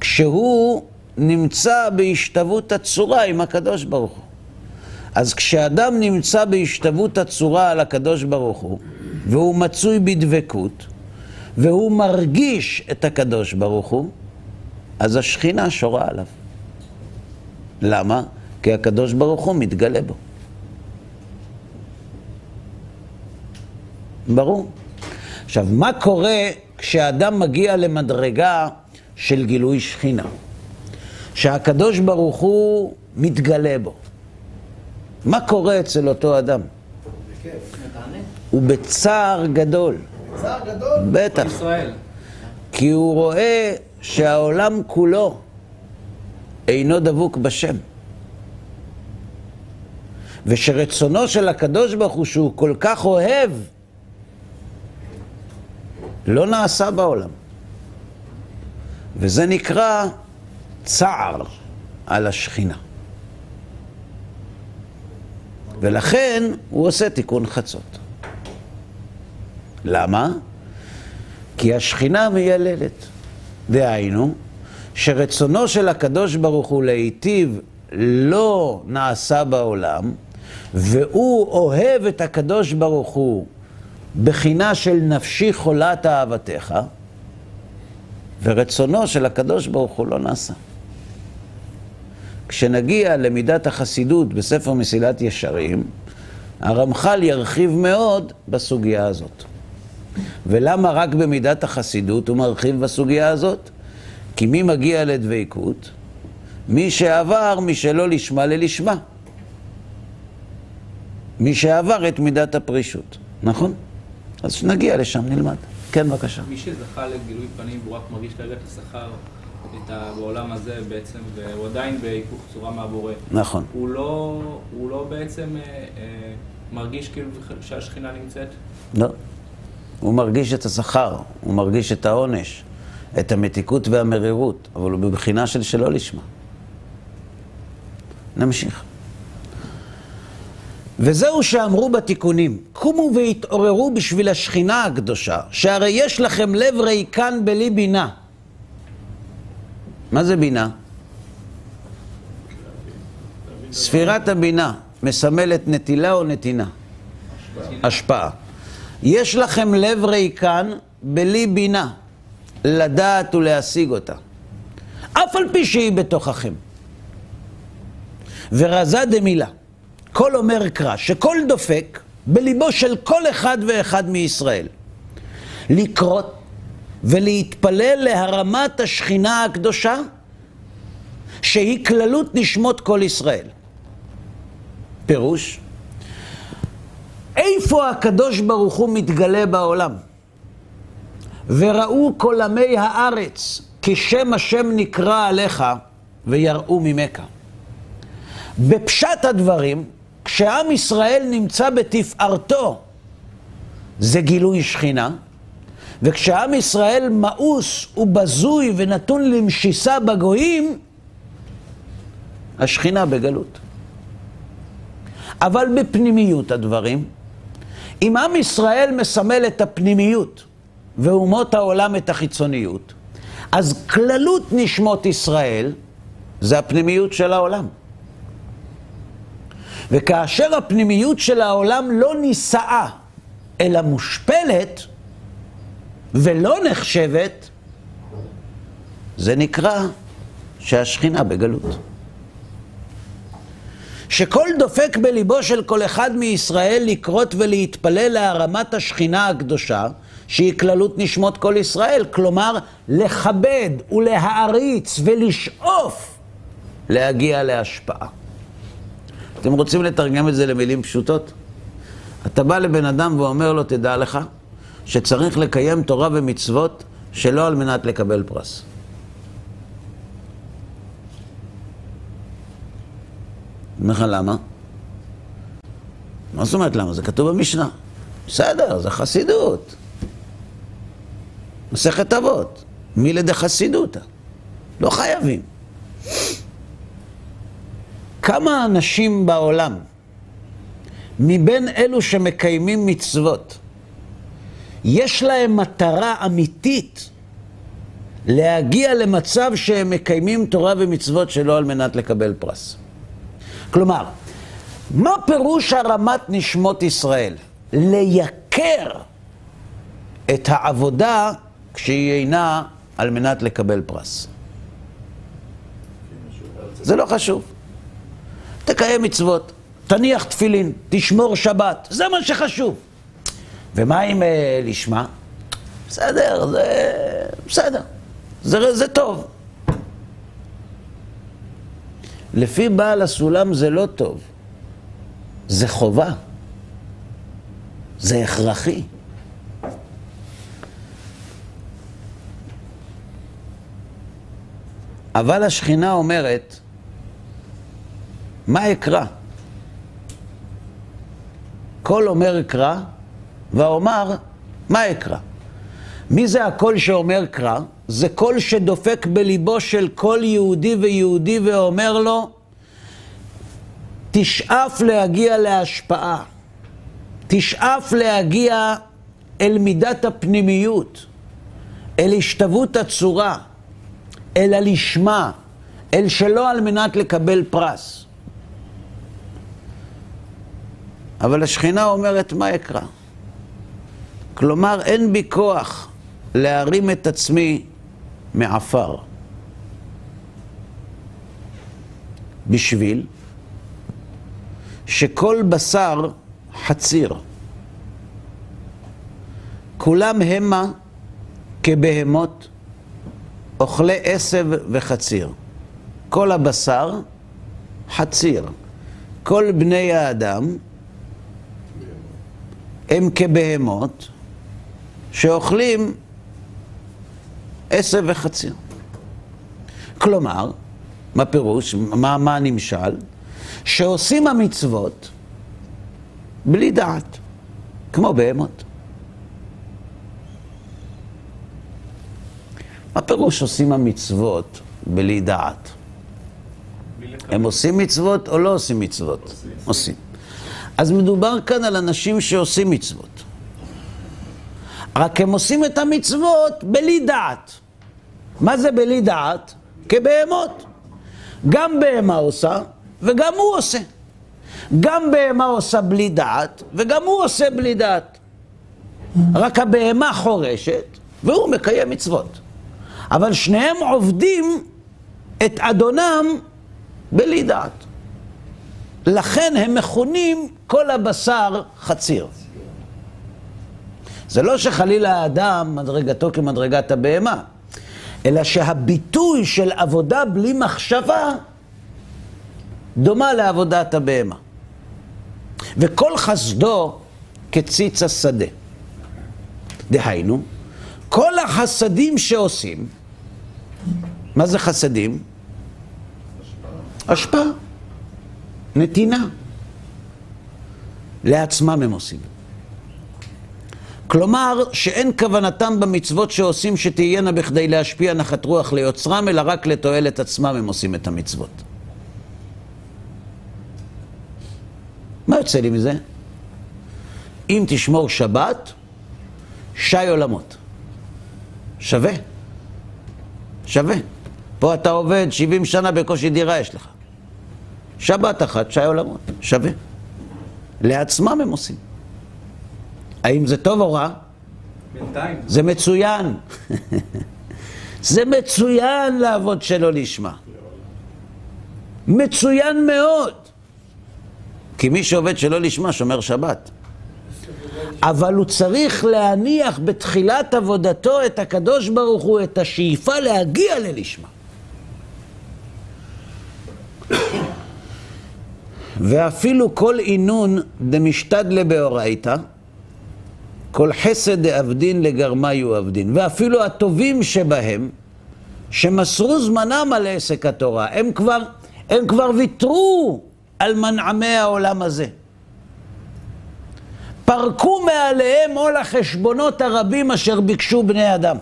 כשהוא נמצא בהשתוות הצורה עם הקדוש ברוך הוא. אז כשאדם נמצא בהשתוות הצורה על הקדוש ברוך הוא, והוא מצוי בדבקות, והוא מרגיש את הקדוש ברוך הוא, אז השכינה שורה עליו. למה? כי הקדוש ברוך הוא מתגלה בו. ברור. עכשיו, מה קורה כשאדם מגיע למדרגה של גילוי שכינה? שהקדוש ברוך הוא מתגלה בו. מה קורה אצל אותו אדם? הוא בצער גדול, צער גדול. בטח. כי הוא רואה שהעולם כולו אינו דבוק בשם. ושרצונו של הקדוש ברוך הוא שהוא כל כך אוהב, לא נעשה בעולם. וזה נקרא צער על השכינה. ולכן הוא עושה תיקון חצות. למה? כי השכינה מייללת. דהיינו, שרצונו של הקדוש ברוך הוא להיטיב לא נעשה בעולם, והוא אוהב את הקדוש ברוך הוא בחינה של נפשי חולת אהבתך, ורצונו של הקדוש ברוך הוא לא נעשה. כשנגיע למידת החסידות בספר מסילת ישרים, הרמח"ל ירחיב מאוד בסוגיה הזאת. ולמה רק במידת החסידות הוא מרחיב בסוגיה הזאת? כי מי מגיע לדבקות? מי שעבר משלא לשמה ללשמה. מי שעבר את מידת הפרישות, נכון? אז כשנגיע לשם נלמד. כן, בבקשה. מי שזכה לגילוי פנים והוא רק מרגיש כרגע את השכר את ה... בעולם הזה בעצם, והוא עדיין בהיפוך צורה מהבורא, נכון. הוא לא, הוא לא בעצם אה, אה, מרגיש כאילו שהשכינה נמצאת? לא. הוא מרגיש את השכר, הוא מרגיש את העונש, את המתיקות והמרירות, אבל הוא בבחינה של שלא לשמה. נמשיך. וזהו שאמרו בתיקונים, קומו והתעוררו בשביל השכינה הקדושה, שהרי יש לכם לב ריקן בלי בינה. מה זה בינה? ספירת הבינה מסמלת נטילה או נתינה? השפעה. יש לכם לב ריקן בלי בינה, לדעת ולהשיג אותה, אף על פי שהיא בתוככם. ורזה דמילה, כל אומר קרא, שכל דופק בליבו של כל אחד ואחד מישראל, לקרות ולהתפלל להרמת השכינה הקדושה, שהיא כללות נשמות כל ישראל. פירוש, איפה הקדוש ברוך הוא מתגלה בעולם? וראו כל עמי הארץ, כי שם השם נקרא עליך, ויראו ממך. בפשט הדברים, כשעם ישראל נמצא בתפארתו, זה גילוי שכינה, וכשעם ישראל מאוס ובזוי ונתון למשיסה בגויים, השכינה בגלות. אבל בפנימיות הדברים, אם עם ישראל מסמל את הפנימיות ואומות העולם את החיצוניות, אז כללות נשמות ישראל זה הפנימיות של העולם. וכאשר הפנימיות של העולם לא נישאה, אלא מושפלת ולא נחשבת, זה נקרא שהשכינה בגלות. שכל דופק בליבו של כל אחד מישראל לקרות ולהתפלל להרמת השכינה הקדושה, שהיא כללות נשמות כל ישראל, כלומר לכבד ולהעריץ ולשאוף להגיע להשפעה. אתם רוצים לתרגם את זה למילים פשוטות? אתה בא לבן אדם ואומר לו, תדע לך, שצריך לקיים תורה ומצוות שלא על מנת לקבל פרס. אומר לך למה? מה זאת אומרת למה? זה כתוב במשנה. בסדר, זה חסידות. מסכת אבות. מילי דחסידותא. לא חייבים. כמה אנשים בעולם, מבין אלו שמקיימים מצוות, יש להם מטרה אמיתית להגיע למצב שהם מקיימים תורה ומצוות שלא על מנת לקבל פרס. כלומר, מה פירוש הרמת נשמות ישראל? לייקר את העבודה כשהיא אינה על מנת לקבל פרס. זה לא חשוב. תקיים מצוות, תניח תפילין, תשמור שבת, זה מה שחשוב. ומה אם אה, לשמה? בסדר, זה בסדר, זה, זה טוב. לפי בעל הסולם זה לא טוב, זה חובה, זה הכרחי. אבל השכינה אומרת, מה אקרא? קול אומר קרא, ואומר, מה אקרא? מי זה הקול שאומר קרא? זה קול שדופק בליבו של כל יהודי ויהודי ואומר לו, תשאף להגיע להשפעה, תשאף להגיע אל מידת הפנימיות, אל השתוות הצורה, אל הלשמה, אל שלא על מנת לקבל פרס. אבל השכינה אומרת, מה אקרא? כלומר, אין בי כוח להרים את עצמי מעפר. בשביל שכל בשר חציר. כולם המה כבהמות, אוכלי עשב וחציר. כל הבשר חציר. כל בני האדם הם כבהמות שאוכלים עשב וחציר. כלומר, מה פירוש? מה, מה הנמשל? שעושים המצוות בלי דעת, כמו בהמות. מה פירוש עושים המצוות בלי דעת? הם עושים מצוות או לא עושים מצוות? עושים. עושים. אז מדובר כאן על אנשים שעושים מצוות. רק הם עושים את המצוות בלי דעת. מה זה בלי דעת? כבהמות. גם בהמה עושה וגם הוא עושה. גם בהמה עושה בלי דעת וגם הוא עושה בלי דעת. רק הבהמה חורשת והוא מקיים מצוות. אבל שניהם עובדים את אדונם בלי דעת. לכן הם מכונים כל הבשר חציר. זה לא שחלילה האדם מדרגתו כמדרגת הבהמה, אלא שהביטוי של עבודה בלי מחשבה דומה לעבודת הבהמה. וכל חסדו כציץ השדה. דהיינו, כל החסדים שעושים, מה זה חסדים? השפעה. נתינה. לעצמם הם עושים. כלומר, שאין כוונתם במצוות שעושים שתהיינה בכדי להשפיע נחת רוח ליוצרם, אלא רק לתועלת עצמם הם עושים את המצוות. מה יוצא לי מזה? אם תשמור שבת, שי עולמות. שווה. שווה. פה אתה עובד 70 שנה, בקושי דירה יש לך. שבת אחת, שי עולמות. שווה. לעצמם הם עושים. האם זה טוב או רע? בינתיים. זה מצוין. זה מצוין לעבוד שלא לשמה. מצוין מאוד. כי מי שעובד שלא לשמה שומר שבת. אבל הוא צריך להניח בתחילת עבודתו את הקדוש ברוך הוא, את השאיפה להגיע ללשמה. ואפילו כל אינון דמשתדלה באורייתא, כל חסד דאבדין לגרמיו אבדין. ואפילו הטובים שבהם, שמסרו זמנם על עסק התורה, הם כבר, הם כבר ויתרו על מנעמי העולם הזה. פרקו מעליהם עול החשבונות הרבים אשר ביקשו בני אדם.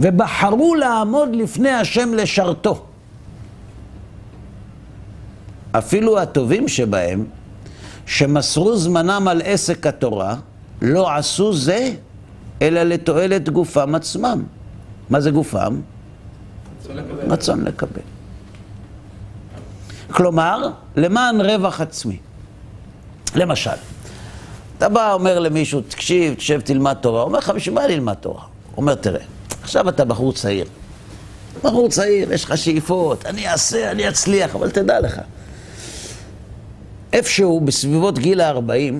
ובחרו לעמוד לפני השם לשרתו. אפילו הטובים שבהם, שמסרו זמנם על עסק התורה, לא עשו זה, אלא לתועלת גופם עצמם. מה זה גופם? רצון לקבל. כלומר, למען רווח עצמי. למשל, אתה בא, אומר למישהו, תקשיב, תשב, תלמד תורה. אומר לך, בשביל מה ללמד תורה? אומר, תראה, עכשיו אתה בחור צעיר. בחור צעיר, יש לך שאיפות, אני אעשה, אני אצליח, אבל תדע לך, איפשהו בסביבות גיל ה-40,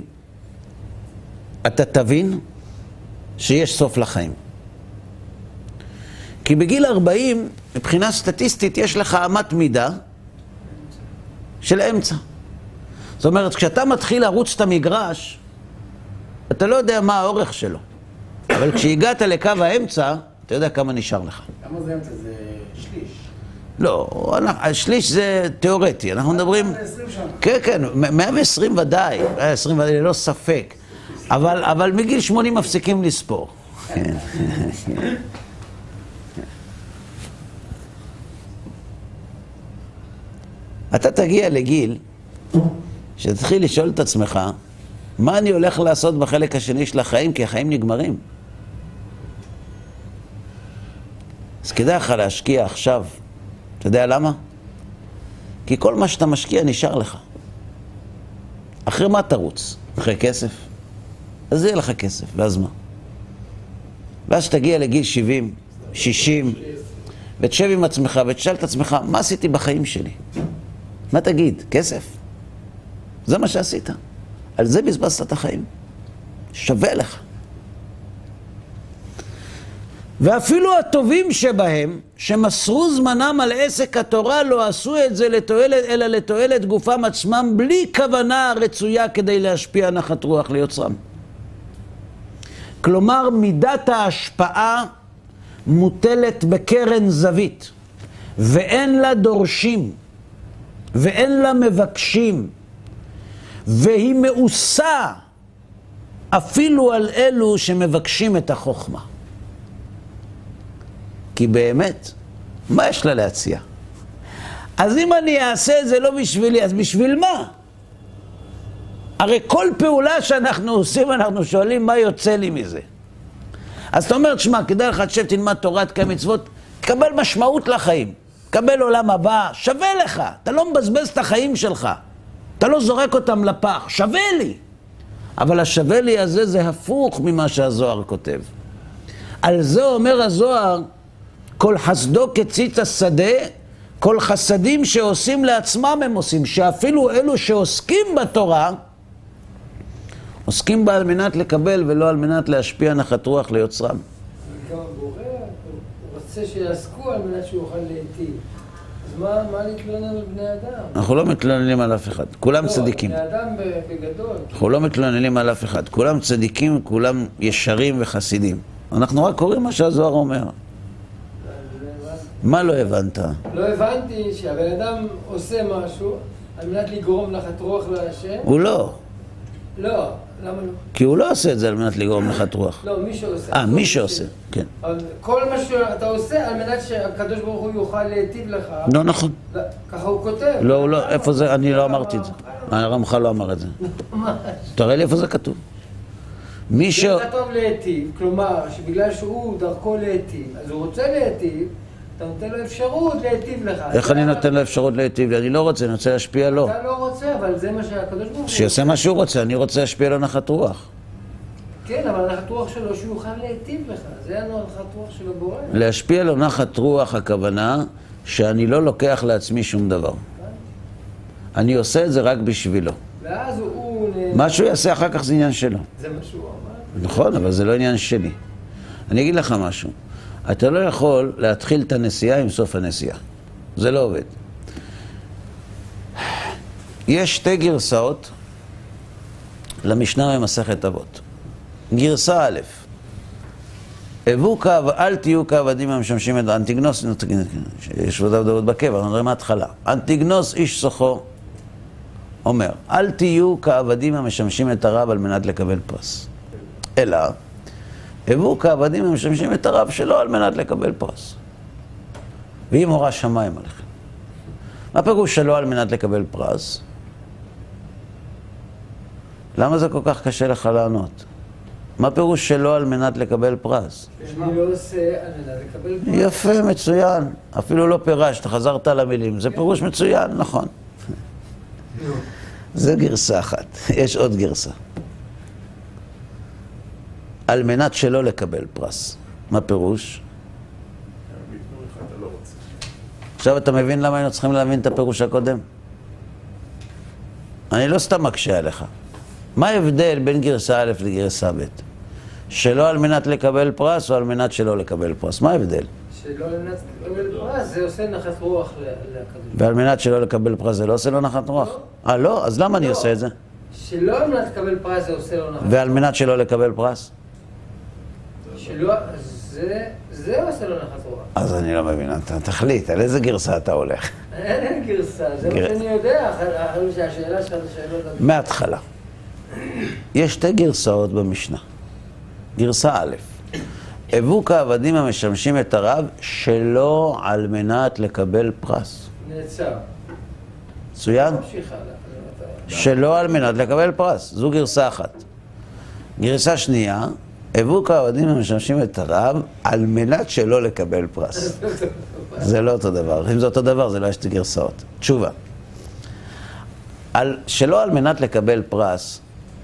אתה תבין שיש סוף לחיים. כי בגיל 40, מבחינה סטטיסטית, יש לך אמת מידה של אמצע. זאת אומרת, כשאתה מתחיל לרוץ את המגרש, אתה לא יודע מה האורך שלו. אבל כשהגעת לקו האמצע, אתה יודע כמה נשאר לך. כמה זה אמצע? זה שליש. לא, השליש זה תיאורטי, אנחנו מדברים... 20 שנה. כן, כן, 120 ודאי, 120 ודאי, ללא ספק. אבל, אבל מגיל 80 מפסיקים לספור. כן. אתה תגיע לגיל שתתחיל לשאול את עצמך, מה אני הולך לעשות בחלק השני של החיים, כי החיים נגמרים. אז כדאי לך להשקיע עכשיו. אתה יודע למה? כי כל מה שאתה משקיע נשאר לך. אחרי מה תרוץ? אחרי כסף? אז יהיה לך כסף, ואז מה? ואז שתגיע לגיל 70, 60, ותשב עם עצמך ותשאל את עצמך, מה עשיתי בחיים שלי? מה תגיד? כסף? זה מה שעשית. על זה בזבזת את החיים. שווה לך. ואפילו הטובים שבהם, שמסרו זמנם על עסק התורה, לא עשו את זה לתועלת, אלא לתועלת גופם עצמם, בלי כוונה רצויה כדי להשפיע נחת רוח ליוצרם. כלומר, מידת ההשפעה מוטלת בקרן זווית, ואין לה דורשים, ואין לה מבקשים, והיא מאוסה אפילו על אלו שמבקשים את החוכמה. כי באמת, מה יש לה להציע? אז אם אני אעשה את זה לא בשבילי, אז בשביל מה? הרי כל פעולה שאנחנו עושים, אנחנו שואלים מה יוצא לי מזה. אז אתה אומר, תשמע, כדאי לך תשב, תלמד תורה, תקיים מצוות, תקבל משמעות לחיים, תקבל עולם הבא, שווה לך, אתה לא מבזבז את החיים שלך, אתה לא זורק אותם לפח, שווה לי. אבל השווה לי הזה זה הפוך ממה שהזוהר כותב. על זה אומר הזוהר, כל חסדו כציץ השדה, כל חסדים שעושים לעצמם הם עושים, שאפילו אלו שעוסקים בתורה, עוסקים בה על מנת לקבל ולא על מנת להשפיע נחת רוח ליוצרם. גם הבורא, הוא רוצה שיעסקו על מנת שהוא יוכל להיטיב. אז מה, מה להתלונן על בני אדם? אנחנו לא מתלוננים על אף אחד, כולם לא, צדיקים. בני אדם ב- בגדול. אנחנו לא מתלוננים על אף אחד, כולם צדיקים, כולם ישרים וחסידים. אנחנו רק קוראים מה שהזוהר אומר. מה לא הבנת? לא הבנתי שהבן אדם עושה משהו על מנת לגרום נחת רוח להשם. הוא לא, לא, למה לא? כי הוא לא עושה את זה על מנת לגרום נחת רוח. לא, מי שעושה. אה, מי שעושה, כן. כל מה שאתה עושה על מנת שהקדוש ברוך הוא יוכל להיטיב לך. לא נכון. ככה הוא כותב. לא, הוא לא, איפה זה, אני לא אמרתי את זה. הרמח"ל לא אמר את זה. ממש. תראה לי איפה זה כתוב. מי ש... זה כתוב להיטיב, כלומר, שבגלל שהוא דרכו להיטיב, אז הוא רוצה להיטיב, אתה נותן לו אפשרות להיטיב לך. איך אני נותן לו אפשרות להיטיב לי? אני לא רוצה, אני רוצה להשפיע לו. אתה לא רוצה, אבל זה מה שהקדוש ברוך הוא... שיעשה מה שהוא רוצה, אני רוצה להשפיע לו נחת רוח. כן, אבל הנחת רוח שלו שהוא יוכל להיטיב לך, זה הנחת רוח של הבורא. להשפיע לו נחת רוח, הכוונה שאני לא לוקח לעצמי שום דבר. אני עושה את זה רק בשבילו. ואז הוא-. מה שהוא יעשה אחר כך זה עניין שלו. זה מה שהוא אמר. נכון, אבל זה לא עניין שלי. אני אגיד לך משהו. אתה לא יכול להתחיל את הנסיעה עם סוף הנסיעה. זה לא עובד. יש שתי גרסאות למשנה במסכת אבות. גרסה א', הבו קו, אל תהיו כעבדים המשמשים את אנטיגנוס, יש ודאי דעות בקבע, אנחנו נראה מההתחלה. אנטיגנוס איש סוחו אומר, אל תהיו כעבדים המשמשים את הרב על מנת לקבל פרס. אלא, הבו כעבדים המשמשים את הרב שלו על מנת לקבל פרס. והיא מורה שמיים עליכם. מה פירוש שלא על מנת לקבל פרס? למה זה כל כך קשה לך לענות? מה פירוש שלא על מנת לקבל פרס? אני לא עושה על מנת לקבל פרס. יפה, מצוין. אפילו לא פירשת, חזרת על המילים. זה פירוש מצוין, נכון. זה גרסה אחת. יש עוד גרסה. על מנת שלא לקבל פרס. מה פירוש? לא. עכשיו אתה מבין למה היינו צריכים להבין את הפירוש הקודם? אני לא סתם מקשה עליך. מה ההבדל בין גרסה א' לגרסה ב'? שלא על מנת לקבל פרס או על מנת שלא לקבל פרס? מה ההבדל? שלא על מנת לקבל פרס, זה עושה נחת רוח לקדוש. ועל מנת שלא לקבל פרס זה לא עושה לו נחת רוח? אה, לא? אז למה אני לא. עושה את זה? שלא על מנת לקבל פרס זה עושה לו נחת רוח. ועל מנת שלא לקבל פרס? שלא, זה, זה עושה לו נחת רוח. אז אני לא מבין, אתה תחליט, על איזה גרסה אתה הולך? אין, אין גרסה, זה מה שאני יודע, אחרי שהשאלה שלך זה שאלות... מההתחלה. יש שתי גרסאות במשנה. גרסה א', הבו כעבדים המשמשים את הרב שלא על מנת לקבל פרס. נעצר. מצוין? שלא על מנת לקבל פרס. זו גרסה אחת. גרסה שנייה, הבו כעבדים המשמשים את הרב על מנת שלא לקבל פרס. זה לא אותו דבר. אם זה אותו דבר, זה לא יש שתי גרסאות. תשובה. על, שלא על מנת לקבל פרס,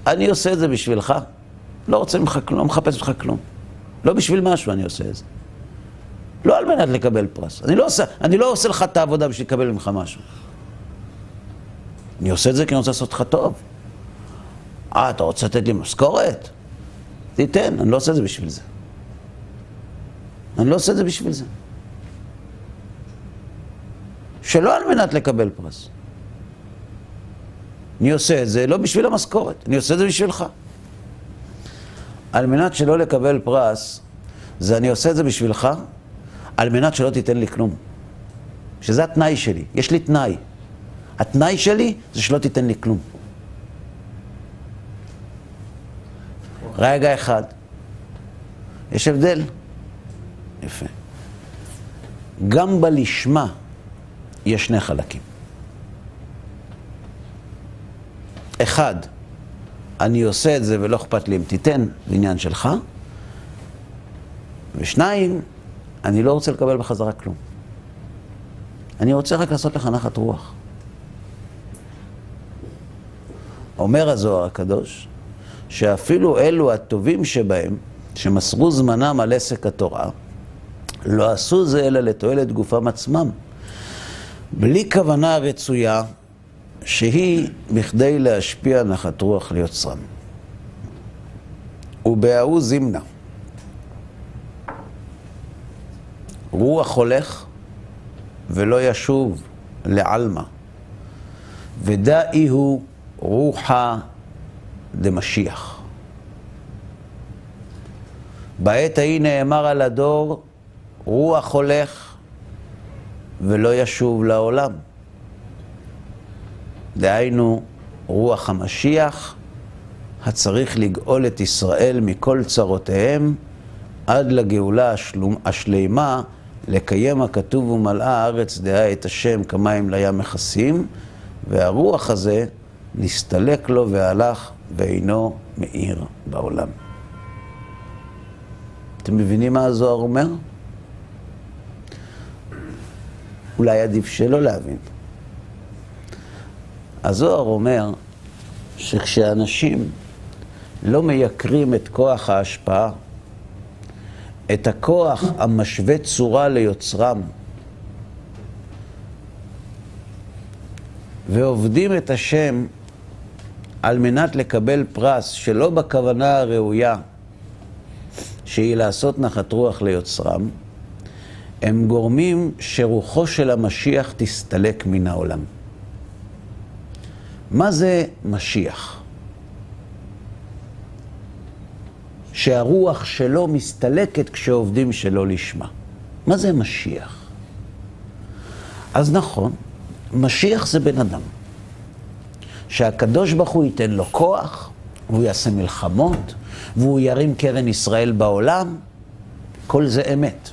אני עושה את זה בשבילך. לא רוצה ממך כלום, לא מחפש ממך כלום. לא בשביל משהו אני עושה את זה. לא על מנת לקבל פרס. אני לא עושה, אני לא עושה לך את העבודה בשביל לקבל ממך משהו. אני עושה את זה כי אני רוצה לעשות לך טוב. אה, אתה רוצה לתת לי משכורת? תיתן, אני לא עושה את זה בשביל זה. אני לא עושה את זה בשביל זה. שלא על מנת לקבל פרס. אני עושה את זה לא בשביל המשכורת, אני עושה את זה בשבילך. על מנת שלא לקבל פרס, זה אני עושה את זה בשבילך, על מנת שלא תיתן לי כלום. שזה התנאי שלי, יש לי תנאי. התנאי שלי זה שלא תיתן לי כלום. רגע אחד. יש הבדל? יפה. גם בלשמה יש שני חלקים. אחד, אני עושה את זה ולא אכפת לי אם תיתן, זה עניין שלך. ושניים, אני לא רוצה לקבל בחזרה כלום. אני רוצה רק לעשות לך נחת רוח. אומר הזוהר הקדוש, שאפילו אלו הטובים שבהם, שמסרו זמנם על עסק התורה, לא עשו זה אלא לתועלת גופם עצמם, בלי כוונה רצויה, שהיא בכדי להשפיע נחת רוח ליוצרם. ובההוא זימנה. רוח הולך ולא ישוב לעלמא, ודאי הוא רוחה דמשיח. בעת ההיא נאמר על הדור, רוח הולך ולא ישוב לעולם. דהיינו, רוח המשיח, הצריך לגאול את ישראל מכל צרותיהם, עד לגאולה השלום, השלימה, לקיים הכתוב ומלאה הארץ דעה את השם כמים לים מכסים, והרוח הזה נסתלק לו והלך ואינו מאיר בעולם. אתם מבינים מה הזוהר אומר? אולי עדיף שלא להבין. הזוהר אומר שכשאנשים לא מייקרים את כוח ההשפעה, את הכוח המשווה צורה ליוצרם, ועובדים את השם על מנת לקבל פרס שלא בכוונה הראויה, שהיא לעשות נחת רוח ליוצרם, הם גורמים שרוחו של המשיח תסתלק מן העולם. מה זה משיח? שהרוח שלו מסתלקת כשעובדים שלא לשמה. מה זה משיח? אז נכון, משיח זה בן אדם. שהקדוש ברוך הוא ייתן לו כוח, והוא יעשה מלחמות, והוא ירים קרן ישראל בעולם, כל זה אמת.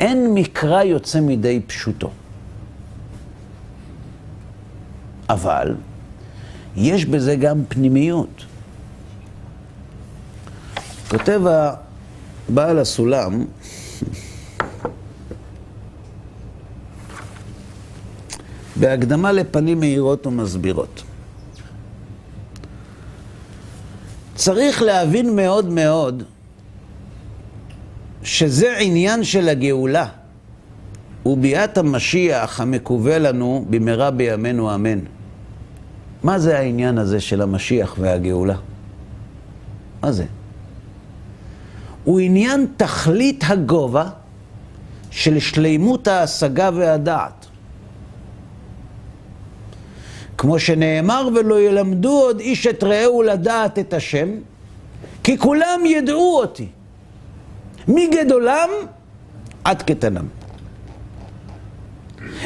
אין מקרא יוצא מידי פשוטו. אבל יש בזה גם פנימיות. כותב הבעל הסולם, בהקדמה לפנים מהירות ומסבירות. צריך להבין מאוד מאוד שזה עניין של הגאולה. וביאת המשיח המקווה לנו במהרה בימינו אמן. מה זה העניין הזה של המשיח והגאולה? מה זה? הוא עניין תכלית הגובה של שלימות ההשגה והדעת. כמו שנאמר, ולא ילמדו עוד איש את רעהו לדעת את השם, כי כולם ידעו אותי, מגדולם עד קטנם.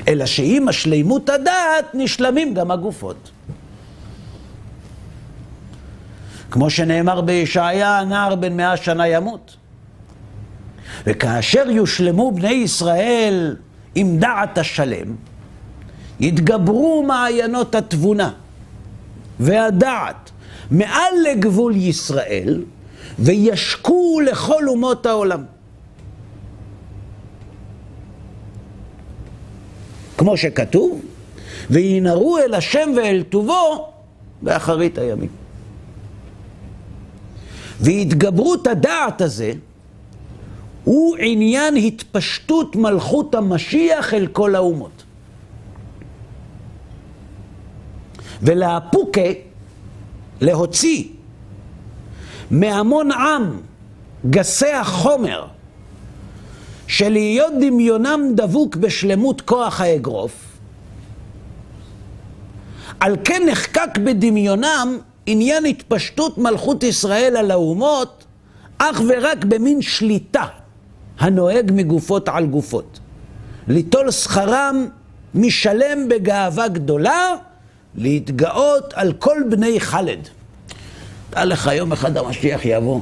אלא שעם השלימות הדעת נשלמים גם הגופות. כמו שנאמר בישעיה, הנער בן מאה שנה ימות. וכאשר יושלמו בני ישראל עם דעת השלם, יתגברו מעיינות התבונה והדעת מעל לגבול ישראל וישקו לכל אומות העולם. כמו שכתוב, וינהרו אל השם ואל טובו באחרית הימים. והתגברות הדעת הזה הוא עניין התפשטות מלכות המשיח אל כל האומות. ולאפוקה, להוציא מהמון עם גסי החומר, שלהיות דמיונם דבוק בשלמות כוח האגרוף, על כן נחקק בדמיונם עניין התפשטות מלכות ישראל על האומות אך ורק במין שליטה הנוהג מגופות על גופות. ליטול שכרם משלם בגאווה גדולה, להתגאות על כל בני חלד. דע לך, יום אחד המשיח יבוא.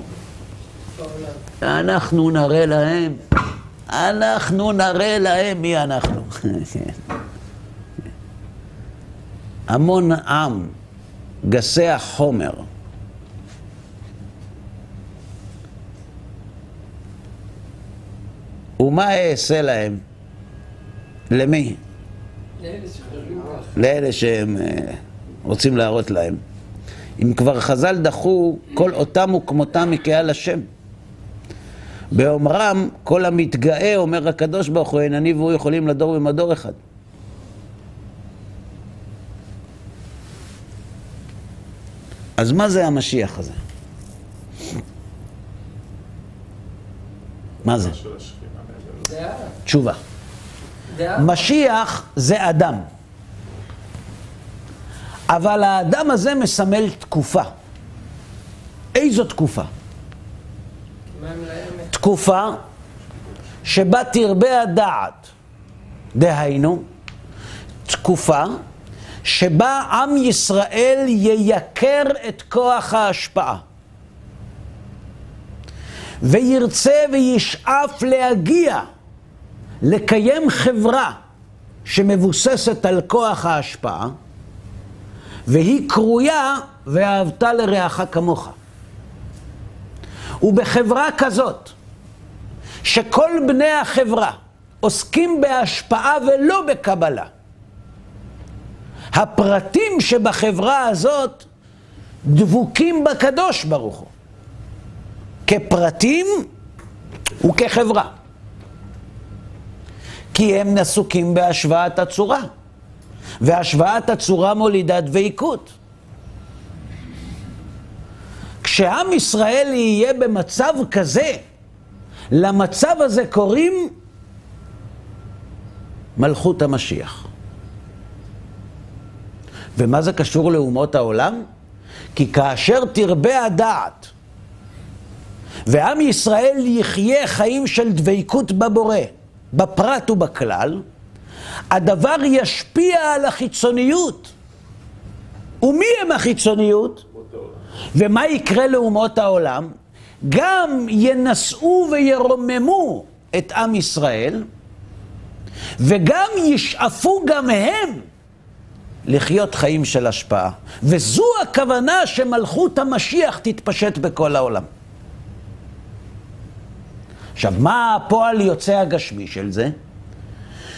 אנחנו נראה להם, אנחנו נראה להם מי אנחנו. המון עם גסי החומר. ומה אעשה להם? למי? לאלה שהם אה, רוצים להראות להם. אם כבר חז"ל דחו, כל אותם וכמותם מקהל השם. באומרם, כל המתגאה, אומר הקדוש ברוך הוא, אין אני והוא יכולים לדור במדור אחד. אז מה זה המשיח הזה? מה זה? תשובה. משיח זה אדם. אבל האדם הזה מסמל תקופה. איזו תקופה? תקופה שבה תרבה הדעת, דהיינו, תקופה שבה עם ישראל ייקר את כוח ההשפעה. וירצה וישאף להגיע, לקיים חברה שמבוססת על כוח ההשפעה, והיא קרויה ואהבת לרעך כמוך. ובחברה כזאת, שכל בני החברה עוסקים בהשפעה ולא בקבלה, הפרטים שבחברה הזאת דבוקים בקדוש ברוך הוא, כפרטים וכחברה. כי הם נסוקים בהשוואת הצורה, והשוואת הצורה מולידה דבקות. כשעם ישראל יהיה במצב כזה, למצב הזה קוראים מלכות המשיח. ומה זה קשור לאומות העולם? כי כאשר תרבה הדעת ועם ישראל יחיה חיים של דבקות בבורא, בפרט ובכלל, הדבר ישפיע על החיצוניות. ומי הם החיצוניות? ומה יקרה לאומות העולם? גם ינשאו וירוממו את עם ישראל, וגם ישאפו גם הם לחיות חיים של השפעה. וזו הכוונה שמלכות המשיח תתפשט בכל העולם. עכשיו, מה הפועל יוצא הגשמי של זה?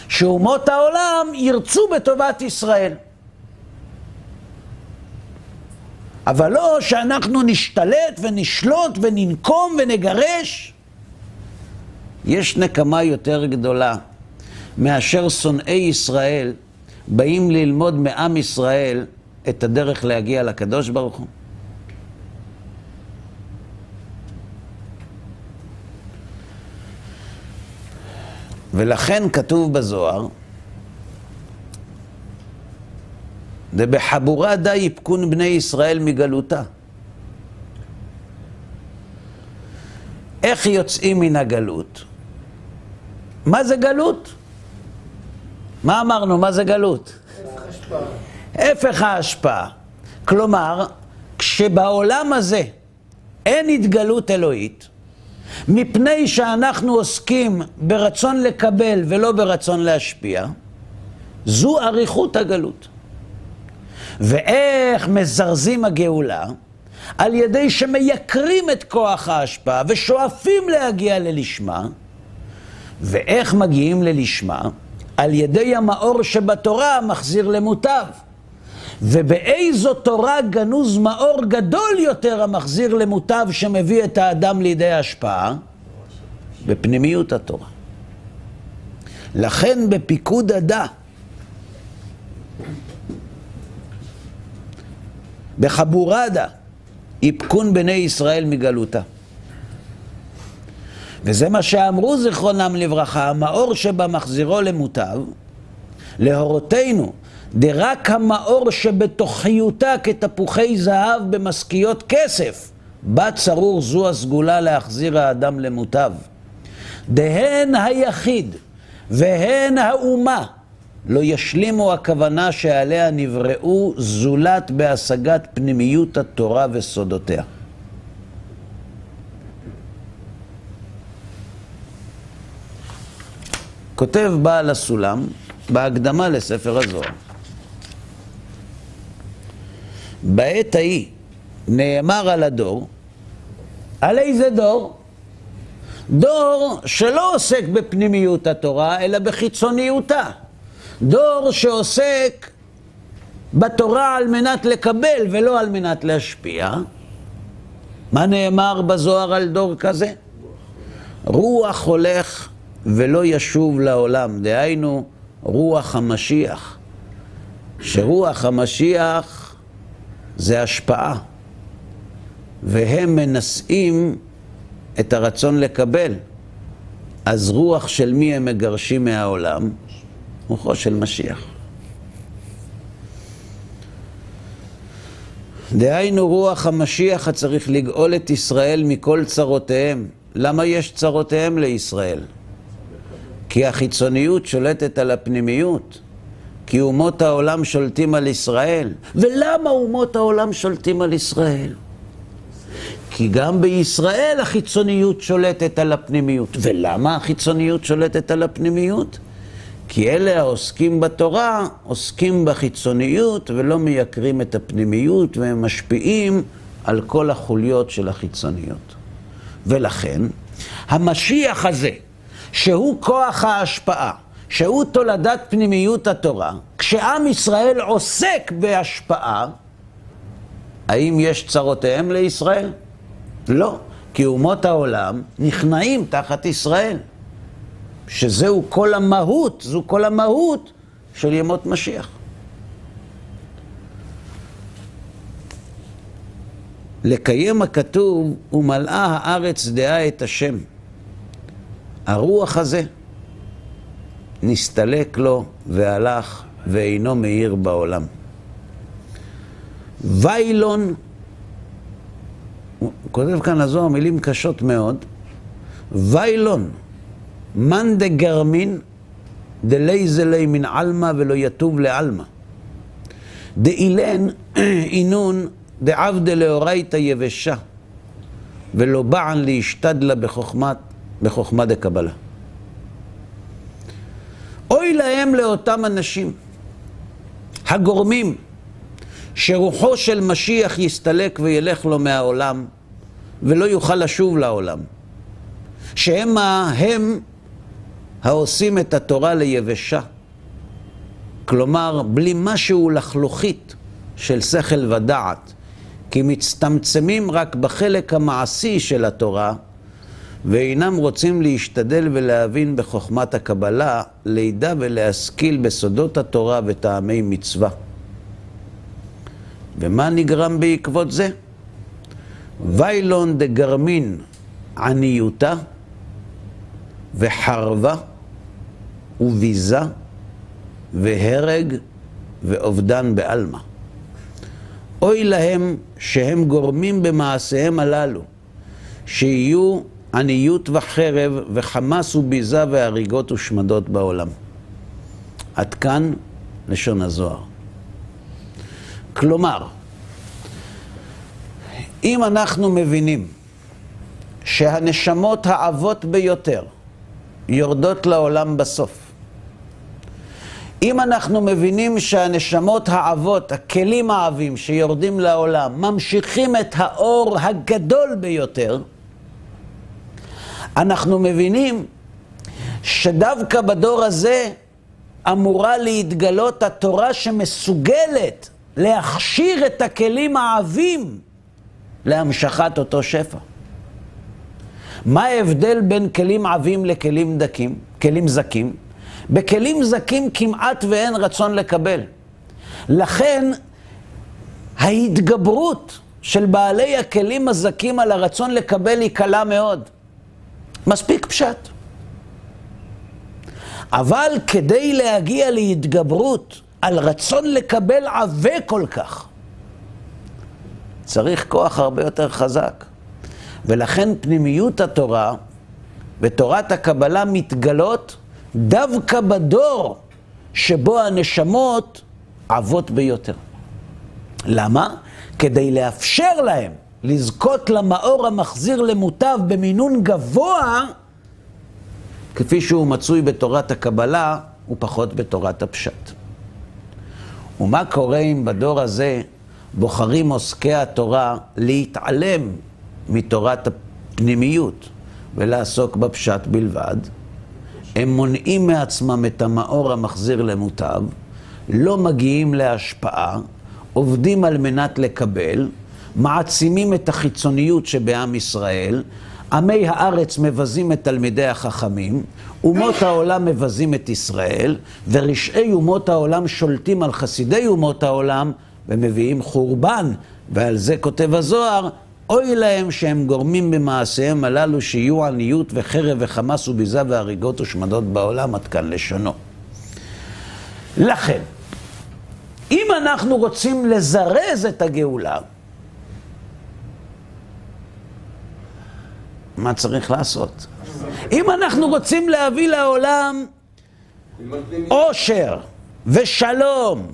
שאומות העולם ירצו בטובת ישראל. אבל לא שאנחנו נשתלט ונשלוט וננקום ונגרש. יש נקמה יותר גדולה מאשר שונאי ישראל באים ללמוד מעם ישראל את הדרך להגיע לקדוש ברוך הוא. ולכן כתוב בזוהר, דבחבורה די יפקון בני ישראל מגלותה. איך יוצאים מן הגלות? מה זה גלות? מה אמרנו? מה זה גלות? הפך ההשפעה. כלומר, כשבעולם הזה אין התגלות אלוהית, מפני שאנחנו עוסקים ברצון לקבל ולא ברצון להשפיע, זו אריכות הגלות. ואיך מזרזים הגאולה? על ידי שמייקרים את כוח ההשפעה ושואפים להגיע ללשמה. ואיך מגיעים ללשמה? על ידי המאור שבתורה מחזיר למוטב. ובאיזו תורה גנוז מאור גדול יותר המחזיר למוטב שמביא את האדם לידי השפעה? בפנימיות התורה. לכן בפיקוד הדה, בחבורדה, איפקון בני ישראל מגלותה. וזה מה שאמרו זיכרונם לברכה, המאור שבמחזירו למוטב, להורותינו, דרק המאור שבתוכיותה כתפוחי זהב במשכיות כסף, בה צרור זו הסגולה להחזיר האדם למוטב. דהן היחיד והן האומה לא ישלימו הכוונה שעליה נבראו זולת בהשגת פנימיות התורה וסודותיה. כותב בעל הסולם בהקדמה לספר הזוהר. בעת ההיא נאמר על הדור, על איזה דור? דור שלא עוסק בפנימיות התורה, אלא בחיצוניותה. דור שעוסק בתורה על מנת לקבל ולא על מנת להשפיע. מה נאמר בזוהר על דור כזה? רוח הולך ולא ישוב לעולם, דהיינו רוח המשיח. שרוח המשיח זה השפעה, והם מנשאים את הרצון לקבל. אז רוח של מי הם מגרשים מהעולם? רוחו של משיח. דהיינו רוח המשיח הצריך לגאול את ישראל מכל צרותיהם. למה יש צרותיהם לישראל? כי החיצוניות שולטת על הפנימיות. כי אומות העולם שולטים על ישראל. ולמה אומות העולם שולטים על ישראל? כי גם בישראל החיצוניות שולטת על הפנימיות. ולמה החיצוניות שולטת על הפנימיות? כי אלה העוסקים בתורה עוסקים בחיצוניות ולא מייקרים את הפנימיות והם משפיעים על כל החוליות של החיצוניות. ולכן, המשיח הזה, שהוא כוח ההשפעה, שהוא תולדת פנימיות התורה, כשעם ישראל עוסק בהשפעה, האם יש צרותיהם לישראל? לא, כי אומות העולם נכנעים תחת ישראל. שזהו כל המהות, זו כל המהות של ימות משיח. לקיים הכתוב, ומלאה הארץ דעה את השם. הרוח הזה נסתלק לו והלך ואינו מאיר בעולם. וי לון, הוא כותב כאן הזוהר מילים קשות מאוד, וי לון, מאן דגרמין דייזיל ליה מן עלמא ולא יתוב לעלמא. דאילן אינון דעבדה לאורייתא יבשה, ולא בען להשתדלה בחוכמת, בחוכמה דקבלה. אוי להם לאותם אנשים הגורמים שרוחו של משיח יסתלק וילך לו מהעולם ולא יוכל לשוב לעולם. שהם הם העושים את התורה ליבשה. כלומר, בלי משהו לחלוכית של שכל ודעת, כי מצטמצמים רק בחלק המעשי של התורה, ואינם רוצים להשתדל ולהבין בחוכמת הקבלה, לידע ולהשכיל בסודות התורה וטעמי מצווה. ומה נגרם בעקבות זה? ויילון דגרמין עניותה וחרבה וביזה והרג ואובדן בעלמא. אוי להם שהם גורמים במעשיהם הללו, שיהיו עניות וחרב וחמס וביזה והריגות ושמדות בעולם. עד כאן לשון הזוהר. כלומר, אם אנחנו מבינים שהנשמות העבות ביותר יורדות לעולם בסוף, אם אנחנו מבינים שהנשמות העבות, הכלים העבים שיורדים לעולם, ממשיכים את האור הגדול ביותר, אנחנו מבינים שדווקא בדור הזה אמורה להתגלות התורה שמסוגלת להכשיר את הכלים העבים להמשכת אותו שפע. מה ההבדל בין כלים עבים לכלים דקים, כלים זקים? בכלים זקים כמעט ואין רצון לקבל. לכן ההתגברות של בעלי הכלים הזקים על הרצון לקבל היא קלה מאוד. מספיק פשט. אבל כדי להגיע להתגברות על רצון לקבל עבה כל כך, צריך כוח הרבה יותר חזק. ולכן פנימיות התורה ותורת הקבלה מתגלות דווקא בדור שבו הנשמות עבות ביותר. למה? כדי לאפשר להם לזכות למאור המחזיר למוטב במינון גבוה, כפי שהוא מצוי בתורת הקבלה ופחות בתורת הפשט. ומה קורה אם בדור הזה בוחרים עוסקי התורה להתעלם מתורת הפנימיות ולעסוק בפשט בלבד? הם מונעים מעצמם את המאור המחזיר למוטב, לא מגיעים להשפעה, עובדים על מנת לקבל, מעצימים את החיצוניות שבעם ישראל, עמי הארץ מבזים את תלמידי החכמים, אומות העולם מבזים את ישראל, ורשעי אומות העולם שולטים על חסידי אומות העולם ומביאים חורבן. ועל זה כותב הזוהר, אוי להם שהם גורמים במעשיהם הללו שיהיו עניות וחרב וחמס וביזה והריגות ושמדות בעולם, עד כאן לשונו. לכן, אם אנחנו רוצים לזרז את הגאולה, מה צריך לעשות? אם אנחנו רוצים להביא לעולם אושר ושלום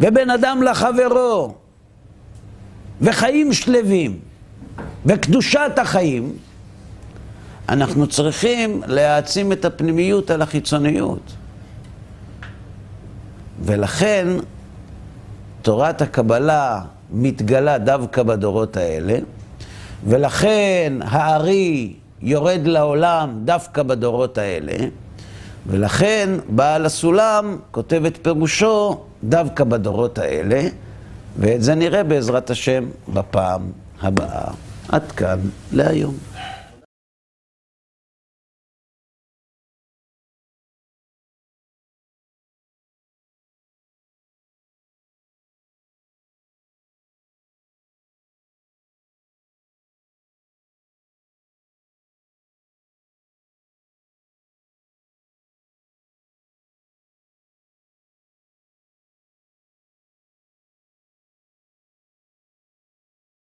ובין אדם לחברו וחיים שלווים וקדושת החיים, אנחנו צריכים להעצים את הפנימיות על החיצוניות. ולכן תורת הקבלה מתגלה דווקא בדורות האלה, ולכן הארי יורד לעולם דווקא בדורות האלה, ולכן בעל הסולם כותב את פירושו דווקא בדורות האלה, ואת זה נראה בעזרת השם בפעם הבאה. עד כאן להיום.